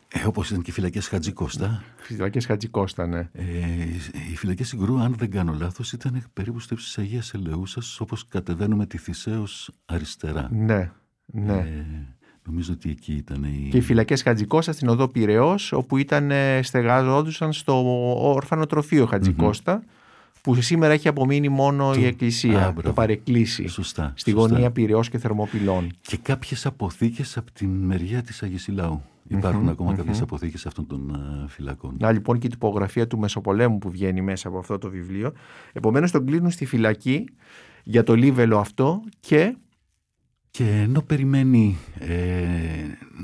Speaker 2: Ε, Όπως ήταν και οι φυλακές Χατζικώστα.
Speaker 1: Φυλακές Χατζικώστα, ναι.
Speaker 2: Ε, οι φυλακές Συγκρού, αν δεν κάνω λάθος, ήταν περίπου στο ύψος της Αγίας Ελεούσα, όπως κατεβαίνουμε τη Θησέω αριστερά.
Speaker 1: Ναι, ναι.
Speaker 2: Ε, νομίζω ότι εκεί ήταν η.
Speaker 1: Και οι φυλακές Χατζικώστα στην οδό Πυραιός, όπου ήταν, ε, στεγάζονταν στο όρφανο τροφείο Χατζικώστα, που σήμερα έχει απομείνει μόνο
Speaker 2: Το-
Speaker 1: η εκκλησία,
Speaker 2: Α,
Speaker 1: το
Speaker 2: μπράβο.
Speaker 1: παρεκκλήσι,
Speaker 2: Σωστά.
Speaker 1: στη
Speaker 2: σωστά.
Speaker 1: γωνία Πυραιός και Θερμοπυλών.
Speaker 2: Και κάποιες αποθήκες από την μεριά της Αγισιλάου. Υπάρχουν
Speaker 1: Μμμ,
Speaker 2: ακόμα
Speaker 1: μμμ.
Speaker 2: κάποιες αποθήκες αυτών των α, φυλακών.
Speaker 1: Να λοιπόν και η τυπογραφία του Μεσοπολέμου που βγαίνει μέσα από αυτό το βιβλίο. Επομένως τον κλείνουν στη φυλακή για το λίβελο αυτό και
Speaker 2: Και ενώ περιμένει ε,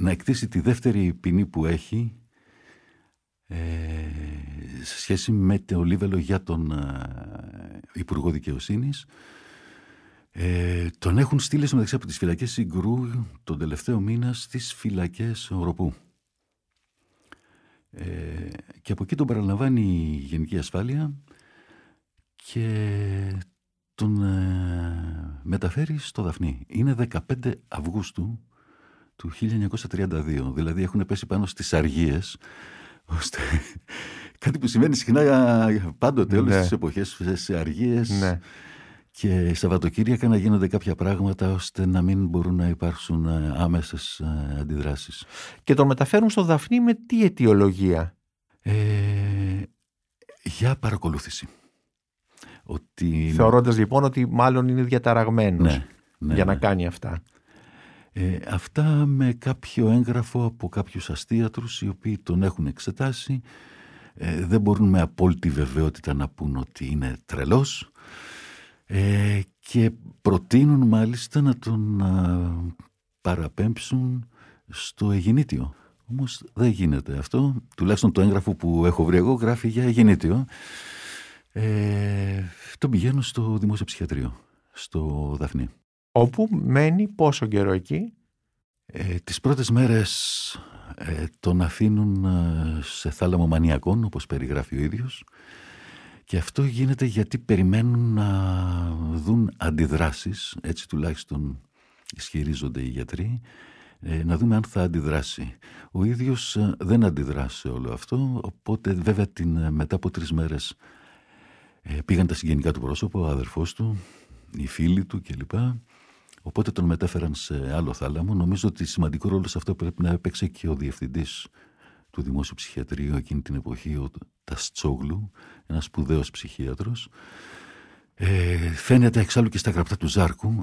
Speaker 2: να εκτίσει τη δεύτερη ποινή που έχει ε, σε σχέση με το λίβελο για τον ε, Υπουργό Δικαιοσύνης ε, τον έχουν στείλει στο μεταξύ από τις φυλακές Συγκρού τον τελευταίο μήνα στις φυλακές Οροπού. Ε, και από εκεί τον παραλαμβάνει η Γενική Ασφάλεια και τον ε, μεταφέρει στο Δαφνί. Είναι 15 Αυγούστου του 1932. Δηλαδή έχουν πέσει πάνω στις αργίες ώστε κάτι που συμβαίνει συχνά πάντοτε όλες
Speaker 1: Ναι.
Speaker 2: τις εποχές σε αργίες
Speaker 1: ναι,
Speaker 2: και Σαββατοκύριακα να γίνονται κάποια πράγματα ώστε να μην μπορούν να υπάρξουν ε, άμεσες ε, αντιδράσεις.
Speaker 1: και τον μεταφέρουν στο Δαφνί με τι αιτιολογία;
Speaker 2: Ε, για παρακολούθηση. Ότι...
Speaker 1: Θεωρώντας λοιπόν ότι μάλλον είναι διαταραγμένος
Speaker 2: Ναι, ναι,
Speaker 1: για να
Speaker 2: ναι.
Speaker 1: κάνει αυτά.
Speaker 2: Ε, αυτά με κάποιο έγγραφο από κάποιους αστίατρους οι οποίοι τον έχουν εξετάσει ε, δεν μπορούν με απόλυτη βεβαιότητα να πούν ότι είναι τρελός ε, και προτείνουν μάλιστα να τον α, παραπέμψουν στο εγινήτιο. Όμως δεν γίνεται αυτό. Τουλάχιστον το έγγραφο που έχω βρει εγώ γράφει για εγινήτιο. Ε, τον πηγαίνω στο δημόσιο ψυχιατρίο, στο Δαφνί.
Speaker 1: Όπου μένει πόσο καιρό εκεί;
Speaker 2: Ε, τις πρώτες μέρες ε, τον αφήνουν ε, σε θάλαμο μανιακών όπως περιγράφει ο ίδιος και αυτό γίνεται γιατί περιμένουν να δουν αντιδράσεις έτσι τουλάχιστον ισχυρίζονται οι γιατροί ε, να δούμε αν θα αντιδράσει. Ο ίδιος ε, δεν αντιδράσει σε όλο αυτό οπότε βέβαια την, ε, μετά από τρεις μέρες ε, πήγαν τα συγγενικά του πρόσωπα, ο αδερφός του, οι φίλοι του κλπ. Οπότε τον μετέφεραν σε άλλο θάλαμο. Νομίζω ότι σημαντικό ρόλο σε αυτό πρέπει να έπαιξε και ο διευθυντής του Δημόσιου Ψυχιατρίου εκείνη την εποχή, ο Ταστσόγλου, ένας σπουδαίος ψυχίατρο. Ε, φαίνεται εξάλλου και στα γραπτά του Ζάρκου,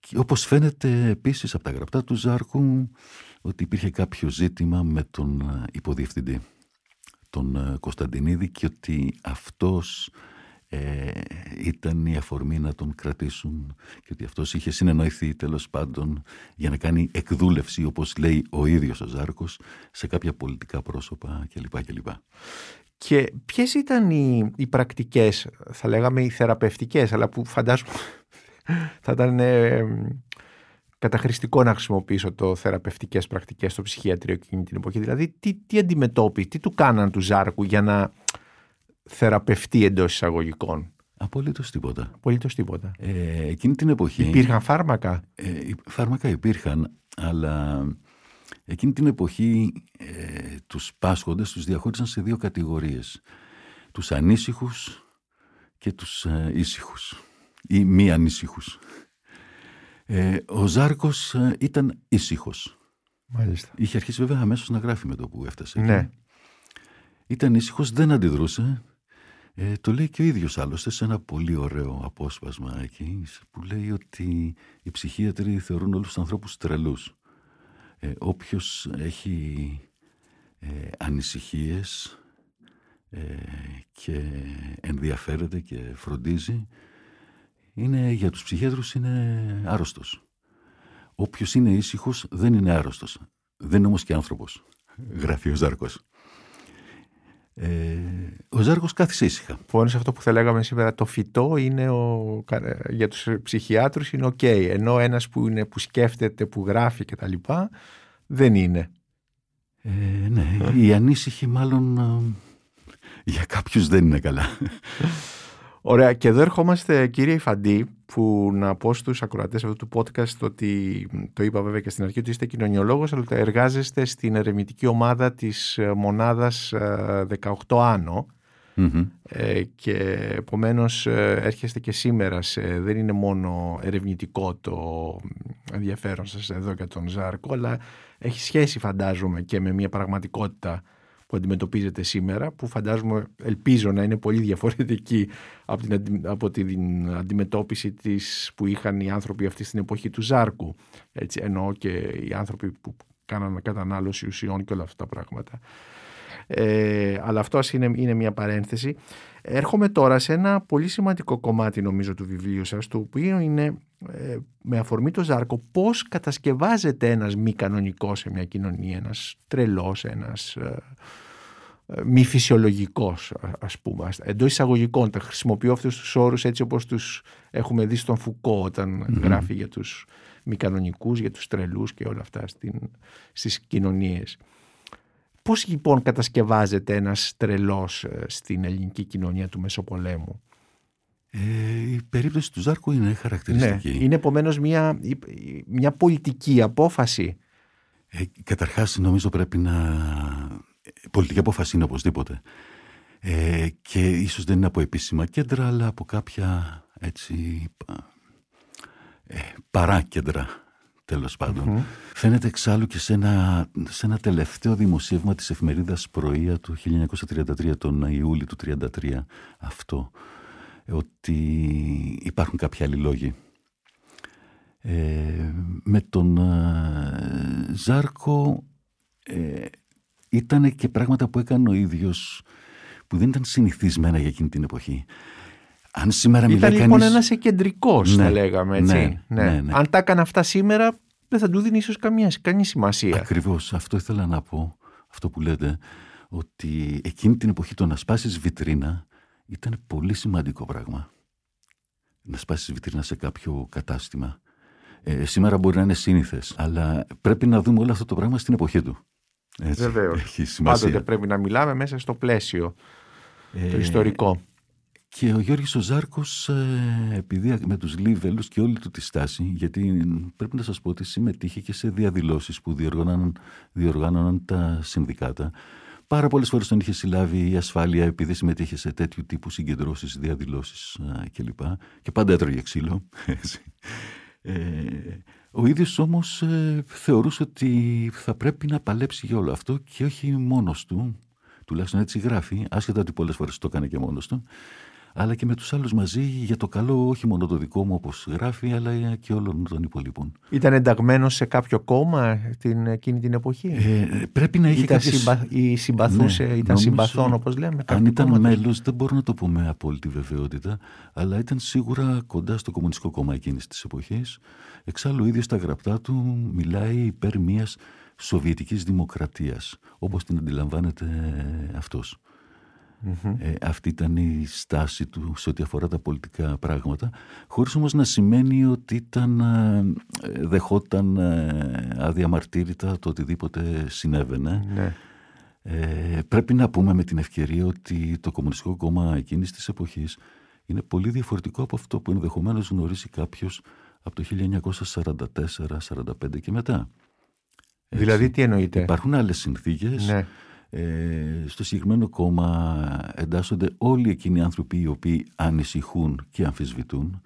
Speaker 2: και όπως φαίνεται επίσης από τα γραπτά του Ζάρκου ότι υπήρχε κάποιο ζήτημα με τον ε, υποδιευθυντή, τον ε, Κωνσταντινίδη και ότι αυτός ε, ήταν η αφορμή να τον κρατήσουν και ότι αυτός είχε συνεννοηθεί τέλος πάντων για να κάνει εκδούλευση όπως λέει ο ίδιος ο Ζάρκος σε κάποια πολιτικά πρόσωπα κλπ. κλπ.
Speaker 1: Και ποιες ήταν οι, οι πρακτικές, θα λέγαμε οι θεραπευτικές, αλλά που φαντάζομαι θα ήταν ε, καταχρηστικό να χρησιμοποιήσω το θεραπευτικές πρακτικές στο ψυχιατρίο εκείνη την εποχή. Δηλαδή τι, τι αντιμετώπισε, τι του κάναν του Ζάρκου για να θεραπευτεί εντός εισαγωγικών.
Speaker 2: Απολύτως τίποτα.
Speaker 1: Απολύτως τίποτα.
Speaker 2: Ε, εκείνη την εποχή
Speaker 1: Υπήρχαν φάρμακα;
Speaker 2: ε, οι φάρμακα υπήρχαν αλλά εκείνη την εποχή ε, τους πάσχοντες τους διαχώρισαν σε δύο κατηγορίες. Τους ανήσυχους και τους ε, ήσυχους ή μη ανήσυχους. Ε, ο Ζάρκος ε, ήταν ήσυχος.
Speaker 1: Μάλιστα.
Speaker 2: Είχε αρχίσει βέβαια αμέσως να γράφει με το που έφτασε. εκεί.
Speaker 1: Ναι.
Speaker 2: Ήταν ήσυχος, δεν αντιδρούσε. Ε, το λέει και ο ίδιος άλλωστε σε ένα πολύ ωραίο απόσπασμα εκεί που λέει ότι οι ψυχίατροι θεωρούν όλους τους ανθρώπους τρελούς. Ε, όποιος έχει ε, ανησυχίες ε, και ενδιαφέρεται και φροντίζει είναι, για τους ψυχίατρους είναι άρρωστος. Όποιος είναι ήσυχος δεν είναι άρρωστος. Δεν είναι όμως και άνθρωπος, γράφει ο Ζάρκος. Ε, ο Ζάρκος κάθισε ήσυχα.
Speaker 1: Που σε αυτό που θα λέγαμε σήμερα το φυτό είναι ο, για τους ψυχιάτρους είναι οκ. ενώ ένας που, είναι, που σκέφτεται, που γράφει κτλ. δεν είναι.
Speaker 2: Ε, ναι, οι ανήσυχοι μάλλον ε, για κάποιους δεν είναι καλά.
Speaker 1: Ωραία και εδώ ερχόμαστε κύριε Ιφαντή που να πω στους ακροατές αυτού του podcast ότι το είπα βέβαια και στην αρχή ότι είστε κοινωνιολόγος αλλά εργάζεστε στην ερευνητική ομάδα της ε, μονάδας 18 ε, άνω. Ε, και επομένως έρχεστε και σήμερα σε, δεν είναι μόνο ερευνητικό το ενδιαφέρον σας εδώ για τον Ζάρκο αλλά έχει σχέση φαντάζομαι και με μια πραγματικότητα που αντιμετωπίζετε σήμερα, που φαντάζομαι, ελπίζω να είναι πολύ διαφορετική από την, από την αντιμετώπιση της που είχαν οι άνθρωποι αυτή στην εποχή του Ζάρκου. Έτσι, εννοώ και οι άνθρωποι που κάνανε κατανάλωση ουσιών και όλα αυτά τα πράγματα. Ε, αλλά αυτό είναι, είναι μια παρένθεση. Έρχομαι τώρα σε ένα πολύ σημαντικό κομμάτι νομίζω του βιβλίου σας, το οποίο είναι ε, με αφορμή το Ζάρκο πώς κατασκευάζεται ένας μη κανονικός σε μια κοινωνία, ένας τρελός, ένας ε, ε, μη φυσιολογικός ας πούμε. Εντός εισαγωγικών τα χρησιμοποιώ αυτούς τους όρους έτσι όπως τους έχουμε δει στον Φουκώ όταν γράφει για τους μη κανονικούς, για τους τρελούς και όλα αυτά στην, στις κοινωνίες Πώς λοιπόν κατασκευάζεται ένας τρελός ε, στην ελληνική κοινωνία του Μεσοπολέμου;
Speaker 2: Ε, η περίπτωση του Ζάρκου είναι χαρακτηριστική.
Speaker 1: Ναι, είναι επομένως μια, μια πολιτική απόφαση.
Speaker 2: Ε, καταρχάς νομίζω πρέπει να πολιτική απόφαση είναι οπωσδήποτε. Ε, και ίσως δεν είναι από επίσημα κέντρα, αλλά από κάποια έτσι ε, παράκεντρα τέλος Φαίνεται εξάλλου και σε ένα, σε ένα τελευταίο δημοσίευμα της εφημερίδας Πρωία του 1933, τον Ιούλιο του 1933, αυτό, ότι υπάρχουν κάποιοι άλλοι λόγοι. Ε, με τον ε, Ζάρκο ε, ήταν και πράγματα που έκανε ο ίδιος που δεν ήταν συνηθισμένα για εκείνη την εποχή.
Speaker 1: Αν σήμερα ήταν λοιπόν κανείς... ένας εκεντρικός ναι, θα λέγαμε έτσι. Ναι, ναι. ναι, ναι. Αν τα έκανε αυτά σήμερα δεν θα του δίνει ίσως καμία, καμία σημασία.
Speaker 2: Ακριβώς αυτό ήθελα να πω αυτό που λέτε ότι εκείνη την εποχή το να σπάσεις βιτρίνα ήταν πολύ σημαντικό πράγμα. Να σπάσεις βιτρίνα σε κάποιο κατάστημα. Ε, σήμερα μπορεί να είναι σύνηθες, αλλά πρέπει να δούμε όλο αυτό το πράγμα στην εποχή του.
Speaker 1: Βεβαίως. Πάντοτε πρέπει να μιλάμε μέσα στο πλαίσιο ε, το ιστορικό.
Speaker 2: Και ο Γιώργης ο Ζάρκος, ε, επειδή με τους Λίβελους και όλη του τη στάση, γιατί πρέπει να σας πω ότι συμμετείχε και σε διαδηλώσεις που διοργάνωναν, τα συνδικάτα. Πάρα πολλές φορές τον είχε συλλάβει η ασφάλεια επειδή συμμετείχε σε τέτοιου τύπου συγκεντρώσεις, διαδηλώσεις ε, κλπ. Και πάντα έτρωγε ξύλο. Ε, ο ίδιος όμως ε, θεωρούσε ότι θα πρέπει να παλέψει για όλο αυτό και όχι μόνος του, τουλάχιστον έτσι γράφει, άσχετα ότι πολλές φορές το έκανε και μόνος του, αλλά και με τους άλλους μαζί για το καλό όχι μόνο το δικό μου όπως γράφει αλλά και όλων των υπολείπων.
Speaker 1: Ήταν ενταγμένο σε κάποιο κόμμα την, εκείνη την εποχή;
Speaker 2: Ε, πρέπει να είχε
Speaker 1: ήταν κάποιες... ή συμπαθούσε, ναι, ήταν συμπαθών όπως λέμε.
Speaker 2: Αν ήταν κόμμα, μέλος δεν μπορώ να το πω με απόλυτη βεβαιότητα αλλά ήταν σίγουρα κοντά στο Κομμουνιστικό Κόμμα εκείνης της εποχής. Εξάλλου ίδιος στα γραπτά του μιλάει υπέρ μιας Σοβιετικής Δημοκρατίας όπως την αντιλαμβάνεται αυτός. Ε, αυτή ήταν η στάση του σε ό,τι αφορά τα πολιτικά πράγματα, χωρίς όμως να σημαίνει ότι ήταν, ε, δεχόταν ε, αδιαμαρτύρητα το οτιδήποτε συνέβαινε. Ναι. Ε, πρέπει να πούμε με την ευκαιρία ότι το Κομμουνιστικό Κόμμα εκείνης της εποχής είναι πολύ διαφορετικό από αυτό που ενδεχομένως γνωρίζει κάποιος από το 1944-45 και μετά.
Speaker 1: Δηλαδή τι εννοείται;
Speaker 2: Υπάρχουν άλλες συνθήκες. Ναι. Ε, στο συγκεκριμένο κόμμα εντάσσονται όλοι εκείνοι οι άνθρωποι οι οποίοι ανησυχούν και αμφισβητούν.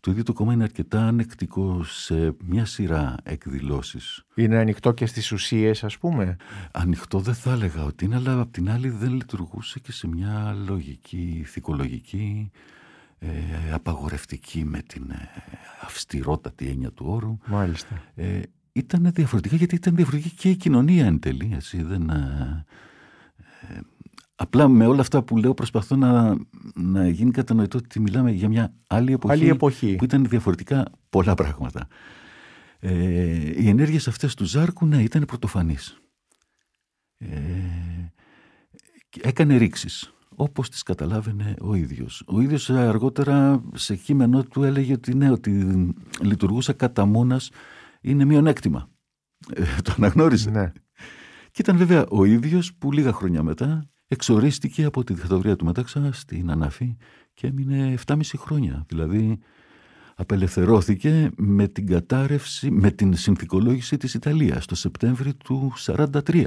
Speaker 2: Το ίδιο το κόμμα είναι αρκετά ανεκτικό σε μια σειρά εκδηλώσεις.
Speaker 1: Είναι ανοιχτό και στις ουσίες ας πούμε;
Speaker 2: Ανοιχτό δεν θα έλεγα ότι είναι, αλλά απ' την άλλη δεν λειτουργούσε και σε μια λογική, ηθικολογική, ε, απαγορευτική με την ε, αυστηρότατη έννοια του όρου.
Speaker 1: Μάλιστα.
Speaker 2: Ε, ήταν διαφορετικά γιατί ήταν διαφορετική και η κοινωνία εν τέλει. Έτσι, δεν, ε, ε, απλά με όλα αυτά που λέω προσπαθώ να, να γίνει κατανοητό ότι μιλάμε για μια άλλη εποχή,
Speaker 1: άλλη εποχή.
Speaker 2: που ήταν διαφορετικά πολλά πράγματα. Ε, οι ενέργειες αυτές του Ζάρκου ναι, ήταν πρωτοφανείς. Ε, έκανε ρήξεις όπως τις καταλάβαινε ο ίδιος. Ο ίδιος αργότερα σε κείμενό του έλεγε ότι ναι, ότι λειτουργούσε κατά μόνας είναι μειονέκτημα. Ε, το αναγνώριζε. Ναι. Και ήταν βέβαια ο ίδιος που λίγα χρόνια μετά εξορίστηκε από τη δικτατορία του Μετάξα στην Ανάφη και έμεινε 7,5 χρόνια. Δηλαδή απελευθερώθηκε με την κατάρρευση, με την συνθηκολόγηση της Ιταλίας το Σεπτέμβριο του 1943.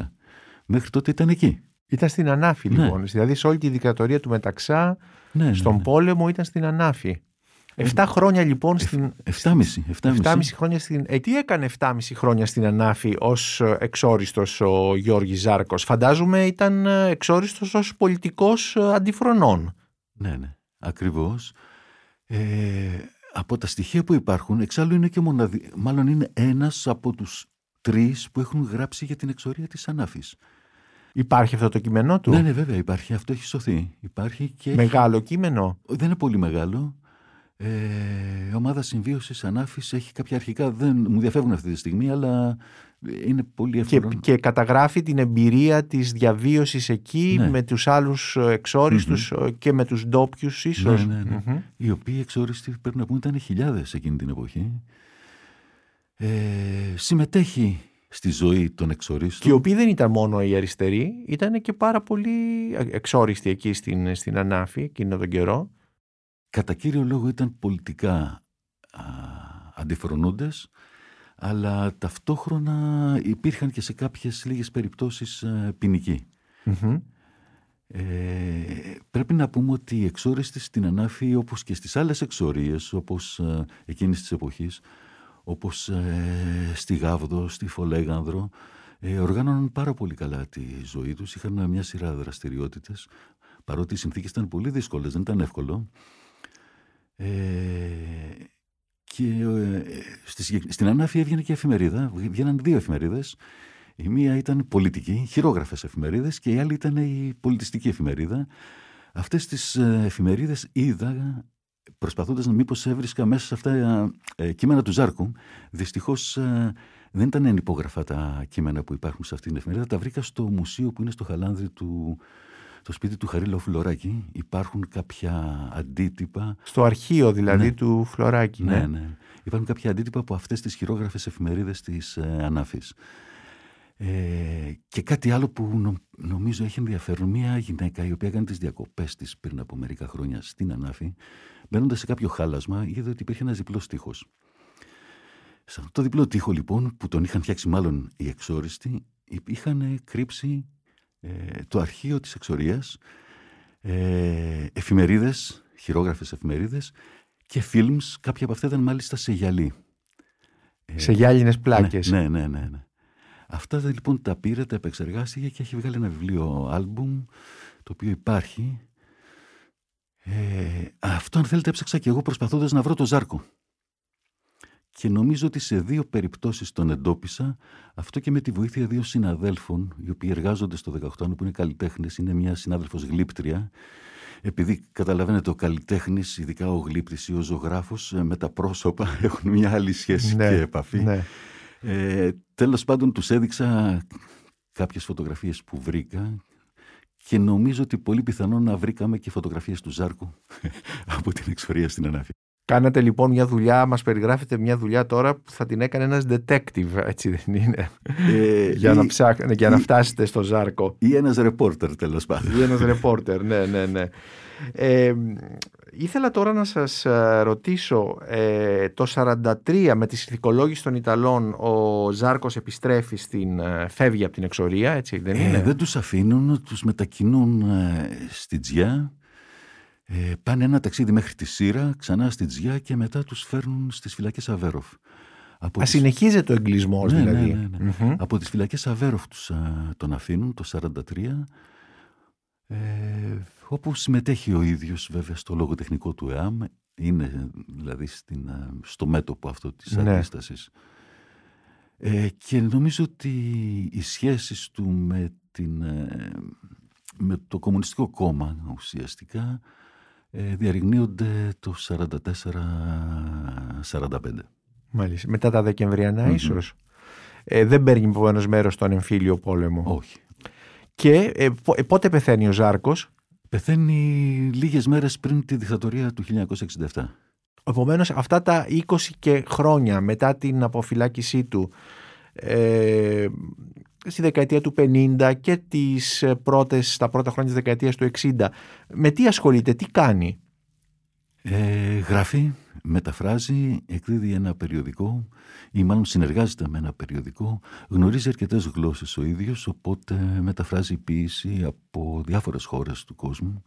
Speaker 2: Μέχρι τότε ήταν εκεί.
Speaker 1: Ήταν στην Ανάφη
Speaker 2: Ναι.
Speaker 1: λοιπόν. Δηλαδή σε όλη τη δικτατορία του Μεταξά,
Speaker 2: Ναι, ναι,
Speaker 1: στον
Speaker 2: ναι.
Speaker 1: πόλεμο ήταν στην Ανάφη. Εφτά χρόνια λοιπόν στην.
Speaker 2: 7,5. 7,5.
Speaker 1: 7,5 χρόνια στην. Ε, τι έκανε 7,5 χρόνια στην Ανάφη ως ε, εξόριστος ο Γιώργης Ζάρκος; Φαντάζομαι ήταν ε, εξόριστος ως πολιτικός ε, αντιφρονών.
Speaker 2: Ναι, ναι, ακριβώς. Ε, από τα στοιχεία που υπάρχουν, εξάλλου είναι και μοναδι... μάλλον είναι ένας από τους τρεις που έχουν γράψει για την εξορία της Ανάφης.
Speaker 1: Υπάρχει αυτό το κείμενό του;
Speaker 2: Ναι, ναι, βέβαια, υπάρχει. Αυτό έχει σωθεί. Υπάρχει και έχει-
Speaker 1: Μεγάλο κείμενο;
Speaker 2: Δεν είναι πολύ μεγάλο. Ε, η ομάδα συμβίωσης Ανάφης έχει κάποια αρχικά, δεν μου διαφεύγουν αυτή τη στιγμή, αλλά είναι πολύ
Speaker 1: Και,
Speaker 2: εύκολο.
Speaker 1: και καταγράφει την εμπειρία της διαβίωσης εκεί
Speaker 2: Ναι.
Speaker 1: με τους άλλους ε, εξόριστους, ε, και με τους ντόπιους ίσως.
Speaker 2: Ναι, ναι, ναι.
Speaker 1: Μμμ.
Speaker 2: Οι οποίοι εξόριστοι πρέπει να πούμε ήταν χιλιάδες εκείνη την εποχή. Ε, συμμετέχει στη ζωή των εξορίστων.
Speaker 1: Και οι οποίοι δεν ήταν μόνο οι αριστεροί, ήταν και πάρα πολύ εξόριστοι εκεί στην, στην Ανάφη εκείνο τον καιρό.
Speaker 2: Κατά κύριο λόγο ήταν πολιτικά α, αντιφρονούντες, αλλά ταυτόχρονα υπήρχαν και σε κάποιες λίγες περιπτώσεις ε, ποινικοί.
Speaker 1: Μμμ.
Speaker 2: Ε, πρέπει να πούμε ότι οι εξόριστοι στην Ανάφη όπως και στις άλλες εξορίες όπως ε, εκείνης της εποχής όπως ε, στη Γάβδο, στη Φολέγανδρο ε, οργάνωναν πάρα πολύ καλά τη ζωή τους είχαν μια σειρά δραστηριότητες παρότι οι συνθήκες ήταν πολύ δύσκολες δεν ήταν εύκολο ε, και ε, στη, συγκεκ- στην Ανάφη έβγαινε και εφημερίδα βγαίναν δύο εφημερίδες η μία ήταν πολιτική, χειρόγραφες εφημερίδες και η άλλη ήταν η πολιτιστική εφημερίδα. Αυτές τις ε, εφημερίδες είδα προσπαθώντας να μήπως έβρισκα μέσα σε αυτά ε, κείμενα του Ζάρκου. Δυστυχώς ε, δεν ήταν ενυπόγραφα τα κείμενα που υπάρχουν σε αυτή την εφημερίδα. Τα βρήκα στο μουσείο που είναι στο Χαλάνδρη του το σπίτι του Χαρίλα Φλωράκη. Υπάρχουν κάποια αντίτυπα
Speaker 1: Στο αρχείο δηλαδή
Speaker 2: Ναι.
Speaker 1: του Φλωράκη.
Speaker 2: ναι, ναι. Υπάρχουν κάποια αντίτυπα από αυτές τις χειρόγραφες εφημερίδες της ε, Ανάφης. Ε, και κάτι άλλο που νο- νομίζω έχει ενδιαφέρον. Μια γυναίκα η οποία έκανε τις διακοπές της πριν από μερικά χρόνια στην Ανάφη, μπαίνοντας σε κάποιο χάλασμα, είδε ότι υπήρχε ένας διπλός τείχος. Σε αυτό το διπλό τείχο λοιπόν, που τον είχαν φτιάξει μάλλον οι εξόριστοι, υ- είχαν κρύψει ε, το αρχείο της εξορίας, ε, εφημερίδες, χειρόγραφες εφημερίδες και φιλμς, κάποια από αυτά ήταν μάλιστα σε γυαλί. Ε,
Speaker 1: Σε γυάλινες πλάκες.
Speaker 2: ναι, ναι, ναι, ναι. Αυτά τα, λοιπόν τα πήρε, τα επεξεργάστηκε και έχει βγάλει ένα βιβλίο άλμπουμ το οποίο υπάρχει. Ε, αυτό αν θέλετε έψαξα και εγώ προσπαθώντας να βρω το Ζάρκο. Και νομίζω ότι σε δύο περιπτώσεις τον εντόπισα, αυτό και με τη βοήθεια δύο συναδέλφων, οι οποίοι εργάζονται στο 18 που είναι καλλιτέχνες, είναι μια συνάδελφος γλύπτρια, επειδή καταλαβαίνετε ο καλλιτέχνης, ειδικά ο γλύπτης ή ο ζωγράφος, ε, με τα πρόσωπα έχουν μια άλλη σχέση
Speaker 1: Ναι,
Speaker 2: και επαφή.
Speaker 1: ναι.
Speaker 2: Ε, τέλος πάντων τους έδειξα κάποιες φωτογραφίες που βρήκα και νομίζω ότι πολύ πιθανό να βρήκαμε και φωτογραφίες του Ζάρκου από την εξορία στην Ανάφη.
Speaker 1: Κάνατε λοιπόν μια δουλειά, μας περιγράφετε μια δουλειά τώρα που θα την έκανε ένας detective, έτσι δεν είναι,
Speaker 2: Ε,
Speaker 1: για,
Speaker 2: ή,
Speaker 1: να ψάχ... για να φτάσετε στο Ζάρκο.
Speaker 2: ή ένας ρεπόρτερ τέλος πάντων.
Speaker 1: Ή ένας ρεπόρτερ, ναι, ναι, ναι. Ε, ήθελα τώρα να σας ε, ρωτήσω, ε, το 43 με τη συνθηκολόγηση των Ιταλών ο Ζάρκος επιστρέφει στην, ε, φεύγει από την εξορία, έτσι δεν είναι;
Speaker 2: Ε, δεν τους αφήνουν, τους μετακινούν ε, στη Τζιά, ε, πάνε ένα ταξίδι μέχρι τη Σύρα, ξανά στη Τζιά και μετά τους φέρνουν στις φυλακές Αβέροφ. Από
Speaker 1: Α,
Speaker 2: τις-
Speaker 1: συνεχίζεται ο εγκλισμός
Speaker 2: Ναι, ναι,
Speaker 1: δηλαδή.
Speaker 2: ναι, ναι.
Speaker 1: Μμμ.
Speaker 2: Από τις φυλακές Αβέροφ τους α, τον αφήνουν το 43 ε, όπου συμμετέχει ο ίδιος βέβαια στο λογοτεχνικό του ΕΑΜ είναι δηλαδή στην, α, στο μέτωπο αυτό της
Speaker 1: Ναι.
Speaker 2: αντίστασης ε, και νομίζω ότι οι σχέσεις του με, την, ε, με το Κομμουνιστικό Κόμμα ουσιαστικά ε, διαρριγνύονται το 44-45
Speaker 1: Μάλιστα. Μετά τα Δεκεμβριανά
Speaker 2: Μμμ.
Speaker 1: ίσως. Ε, δεν παίρνει επομένως μέρος στον εμφύλιο πόλεμο.
Speaker 2: όχι
Speaker 1: Και ε, πο- ε, πότε πεθαίνει ο Ζάρκος;
Speaker 2: Πεθαίνει λίγες μέρες πριν τη δικτατορία του 1967.
Speaker 1: Επομένως, αυτά τα 20 και χρόνια μετά την αποφυλάκησή του ε, στη δεκαετία του 50 και τις ε, πρώτες, τα πρώτα χρόνια της δεκαετίας του 60 με τι ασχολείται, τι κάνει;
Speaker 2: Ε, γράφει, μεταφράζει, εκδίδει ένα περιοδικό ή μάλλον συνεργάζεται με ένα περιοδικό, γνωρίζει αρκετές γλώσσες ο ίδιος, οπότε μεταφράζει ποίηση από διάφορες χώρες του κόσμου.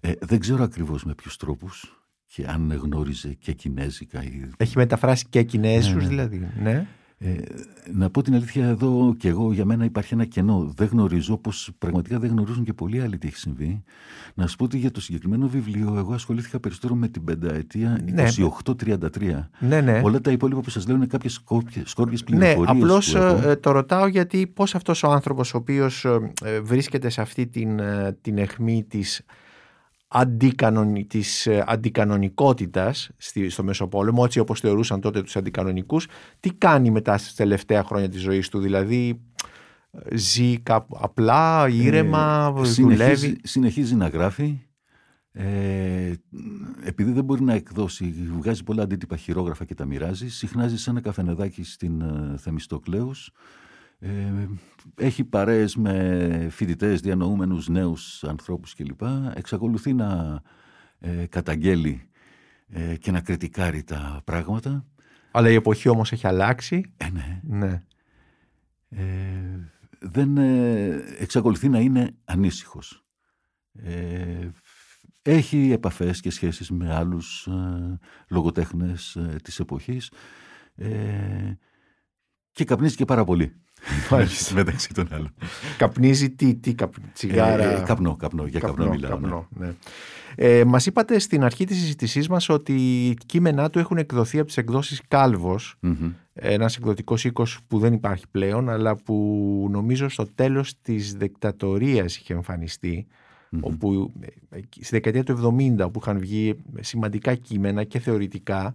Speaker 2: Ε, δεν ξέρω ακριβώς με ποιους τρόπους και αν γνώριζε και κινέζικα. Ή...
Speaker 1: Έχει μεταφράσει και κινέζους ναι, ναι. δηλαδή, ναι.
Speaker 2: Ε, να πω την αλήθεια εδώ και εγώ για μένα υπάρχει ένα κενό. Δεν γνωρίζω πως πραγματικά δεν γνωρίζουν και πολλοί άλλοι τι έχει συμβεί. Να σου πω ότι για το συγκεκριμένο βιβλίο εγώ ασχολήθηκα περισσότερο με την πενταετία ναι. 28-33.
Speaker 1: Ναι, ναι.
Speaker 2: Όλα τα υπόλοιπα που σας λέω είναι κάποιες σκόρπιες πληροφορίες.
Speaker 1: Ναι, απλώς ε, το ρωτάω γιατί πώς αυτός ο άνθρωπος ο οποίος ε, βρίσκεται σε αυτή την, ε, την αιχμή της αντικανονι, της ε, αντικανονικότητας στο Μεσοπόλεμο, έτσι όπως θεωρούσαν τότε τους αντικανονικούς, τι κάνει μετά στις τελευταία χρόνια της ζωής του, δηλαδή ζει κάπου απλά, ήρεμα, ε, δουλεύει;
Speaker 2: Συνεχίζει να γράφει, ε, επειδή δεν μπορεί να εκδώσει, βγάζει πολλά αντίτυπα χειρόγραφα και τα μοιράζει, συχνάζει σε ένα καφενεδάκι στην ε, Θεμιστοκλέους, ε, έχει παρέες με φοιτητές, διανοούμενους νέους ανθρώπους κλπ. Εξακολουθεί να ε, καταγγέλει ε, και να κριτικάρει τα πράγματα.
Speaker 1: Αλλά η εποχή όμως έχει αλλάξει.
Speaker 2: Ε, ναι.
Speaker 1: ναι.
Speaker 2: Ε, δεν εξακολουθεί να είναι ανήσυχος. έχει επαφές και σχέσεις με άλλους λογοτέχνες της εποχής και καπνίζει και πάρα πολύ. Μεταξύ των άλλων.
Speaker 1: Καπνίζει τι, τι καπνί, τσιγάρα.
Speaker 2: Ε, καπνό, καπνό, για καπνό, καπνό μιλάω.
Speaker 1: Καπνό, ναι. ναι. Ε, μας είπατε στην αρχή της συζήτησής μας ότι οι κείμενά του έχουν εκδοθεί από τις εκδόσεις Κάλβος, mm-hmm. ένας εκδοτικός οίκος που δεν υπάρχει πλέον, αλλά που νομίζω στο τέλος της δεκτατορίας είχε εμφανιστεί, mm-hmm. όπου ε, στη δεκαετία του 70 που είχαν βγει σημαντικά κείμενα και θεωρητικά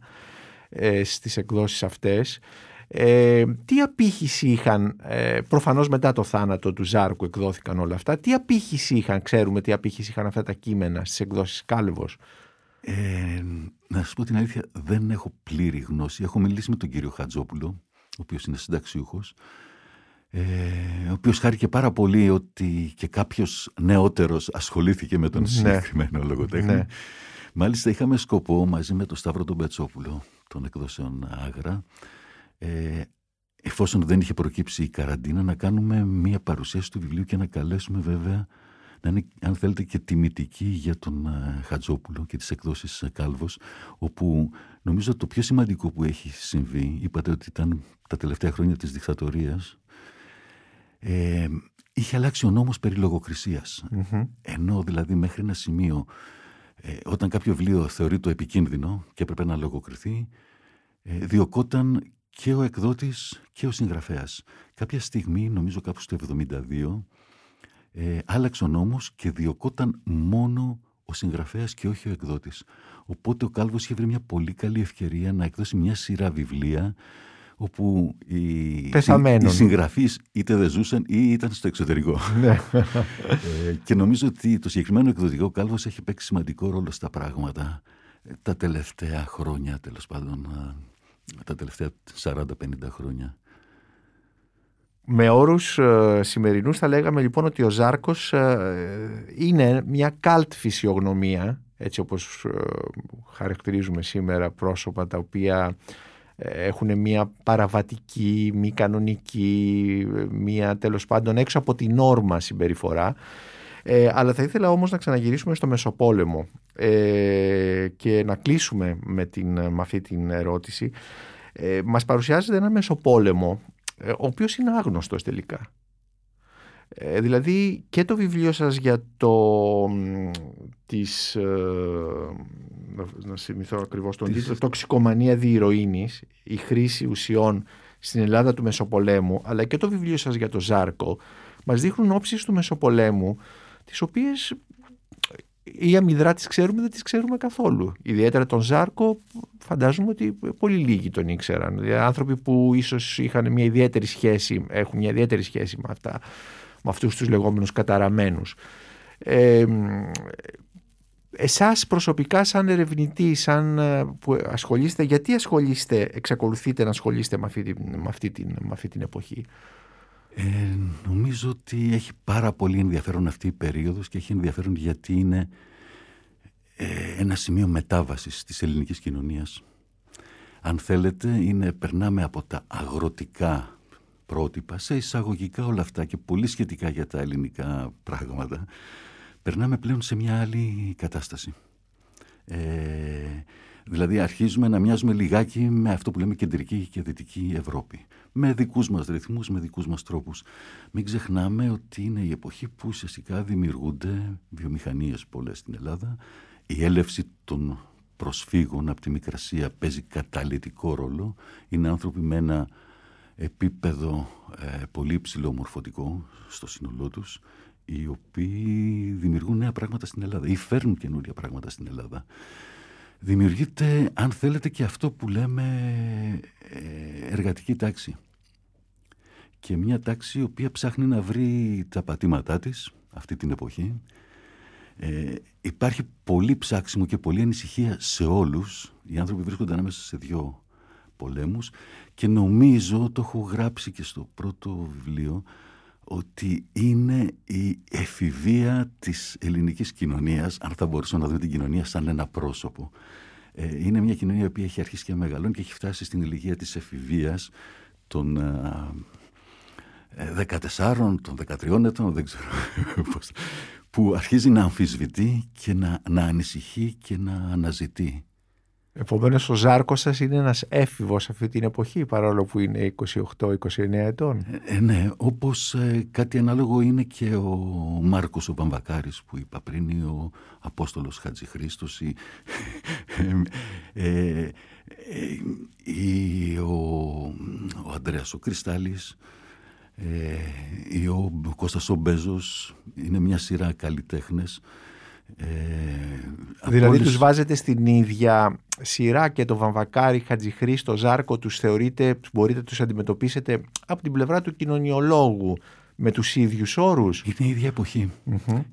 Speaker 1: ε, στις εκδόσεις αυτές ε, τι απήχηση είχαν, ε, προφανώς μετά το θάνατο του Ζάρκου εκδόθηκαν όλα αυτά, τι απήχηση είχαν, ξέρουμε τι απήχηση είχαν αυτά τα κείμενα στις εκδόσεις Κάλβος.
Speaker 2: Ε, να σου πω την αλήθεια, δεν έχω πλήρη γνώση. Έχω μιλήσει με τον κύριο Χατζόπουλο, ο οποίος είναι συνταξιούχος, ε, ο οποίος χάρηκε πάρα πολύ ότι και κάποιος νεότερος ασχολήθηκε με τον ναι. συγκεκριμένο λογοτέχνη. Ναι. Μάλιστα είχαμε σκοπό μαζί με τον Σταύρο τον Πετσόπουλο των εκδόσεων Άγρα ε, εφόσον δεν είχε προκύψει η καραντίνα, να κάνουμε μία παρουσίαση του βιβλίου και να καλέσουμε βέβαια να είναι, αν θέλετε, και τιμητική για τον uh, Χατζόπουλο και τις εκδόσεις uh, Κάλβος, όπου νομίζω το πιο σημαντικό που έχει συμβεί, είπατε ότι ήταν τα τελευταία χρόνια της δικτατορίας, ε, είχε αλλάξει ο νόμος περί λογοκρισίας. Ενώ δηλαδή μέχρι ένα σημείο, ε, όταν κάποιο βιβλίο θεωρεί το επικίνδυνο και έπρεπε να λογοκριθεί, ε, διωκόταν και ο εκδότης και ο συγγραφέας. Κάποια στιγμή, νομίζω κάπου στο 72, ε, άλλαξε ο νόμος και διωκόταν μόνο ο συγγραφέας και όχι ο εκδότης. Οπότε ο Κάλβος είχε βρει μια πολύ καλή ευκαιρία να εκδώσει μια σειρά βιβλία όπου οι, οι συγγραφείς είτε δεν ζούσαν ή ήταν στο εξωτερικό. Ναι. ε, και νομίζω ότι το συγκεκριμένο εκδοτικό Κάλβος έχει παίξει σημαντικό ρόλο στα πράγματα ε, τα τελευταία χρόνια τέλος πάντων τα τελευταία 40-50 χρόνια.
Speaker 1: Με όρους ε, σημερινούς θα λέγαμε λοιπόν ότι ο Ζάρκος ε, είναι μια καλτ φυσιογνωμία έτσι όπως ε, χαρακτηρίζουμε σήμερα πρόσωπα τα οποία ε, έχουν μια παραβατική, μη κανονική, μια τέλος πάντων έξω από την όρμα συμπεριφορά ε, αλλά θα ήθελα όμως να ξαναγυρίσουμε στο Μεσοπόλεμο ε, και να κλείσουμε με, την, με αυτή την ερώτηση. Ε, μας παρουσιάζεται ένα Μεσοπόλεμο, ε, ο οποίος είναι άγνωστος τελικά. Ε, δηλαδή και το βιβλίο σας για το της, ε, να θυμηθώ ακριβώς τον τίτλο, «Τοξικομανία διηρωίνης, η χρήση ουσιών στην Ελλάδα του Μεσοπολέμου», αλλά και το βιβλίο σας για το Ζάρκο, μας δείχνουν όψεις του Μεσοπολέμου τις οποίες η αμυδρά τις ξέρουμε δεν τις ξέρουμε καθόλου. Ιδιαίτερα τον Ζάρκο φαντάζομαι ότι πολύ λίγοι τον ήξεραν. Δηλαδή, άνθρωποι που ίσως είχαν μια ιδιαίτερη σχέση, έχουν μια ιδιαίτερη σχέση με, αυτά, με αυτούς τους λεγόμενους καταραμένους. Ε, εσάς προσωπικά σαν ερευνητή, σαν ε, που ασχολείστε, γιατί ασχολείστε, εξακολουθείτε να ασχολείστε με αυτή την, με αυτή την, με αυτή την εποχή;
Speaker 2: Ε, νομίζω ότι έχει πάρα πολύ ενδιαφέρον αυτή η περίοδος και έχει ενδιαφέρον γιατί είναι ένα σημείο μετάβασης της ελληνικής κοινωνίας. Αν θέλετε, είναι, περνάμε από τα αγροτικά πρότυπα σε εισαγωγικά όλα αυτά και πολύ σχετικά για τα ελληνικά πράγματα. Περνάμε πλέον σε μια άλλη κατάσταση. Ε, δηλαδή αρχίζουμε να μοιάζουμε λιγάκι με αυτό που λέμε κεντρική και δυτική Ευρώπη. Με δικούς μας ρυθμούς, με δικούς μας τρόπους. Μην ξεχνάμε ότι είναι η εποχή που ουσιαστικά δημιουργούνται βιομηχανίες πολλές στην Ελλάδα. Η έλευση των προσφύγων από τη Μικρασία παίζει καταλητικό ρόλο. Είναι άνθρωποι με ένα επίπεδο ε, πολύ υψηλό μορφωτικό στο σύνολό τους οι οποίοι δημιουργούν νέα πράγματα στην Ελλάδα ή φέρνουν καινούρια πράγματα στην Ελλάδα. Δημιουργείται, αν θέλετε, και αυτό που λέμε ε, εργατική τάξη. Και μια τάξη η οποία ψάχνει να βρει τα πατήματά της αυτή την εποχή. Ε, υπάρχει πολύ ψάξιμο και πολύ ανησυχία σε όλους. Οι άνθρωποι βρίσκονται ανάμεσα σε δύο πολέμους και νομίζω, το έχω γράψει και στο πρώτο βιβλίο, ότι είναι η εφηβεία της ελληνικής κοινωνίας, αν θα μπορούσαμε να δούμε την κοινωνία σαν ένα πρόσωπο. Ε, είναι μια κοινωνία που έχει αρχίσει και μεγαλώνει και έχει φτάσει στην ηλικία της εφηβείας των 14, των 13 ετών, δεν ξέρω πώς, που αρχίζει να αμφισβητεί και να, να ανησυχεί και να αναζητεί.
Speaker 1: Επομένως, ο Ζάρκος σας είναι ένας έφηβος αυτή την εποχή, παρόλο που είναι 28-29 ετών.
Speaker 2: Ε, ε, ναι, όπως ε, κάτι ανάλογο είναι και ο Μάρκος ο Παμβακάρης που είπα πριν, ή ο Απόστολος Χατζηχρήστος, ή, ε, ή ο, ο Αντρέα ο Κρυστάλλης, ή ο Κώστας ο Μπέζος. Είναι μια σειρά καλλιτέχνες
Speaker 1: ε, δηλαδή όλες... τους βάζετε στην ίδια σειρά και το Βαμβακάρι, Χατζηχρήστο, Ζάρκο τους θεωρείτε, μπορείτε τους αντιμετωπίσετε από την πλευρά του κοινωνιολόγου με τους ίδιους όρους;
Speaker 2: Είναι η ίδια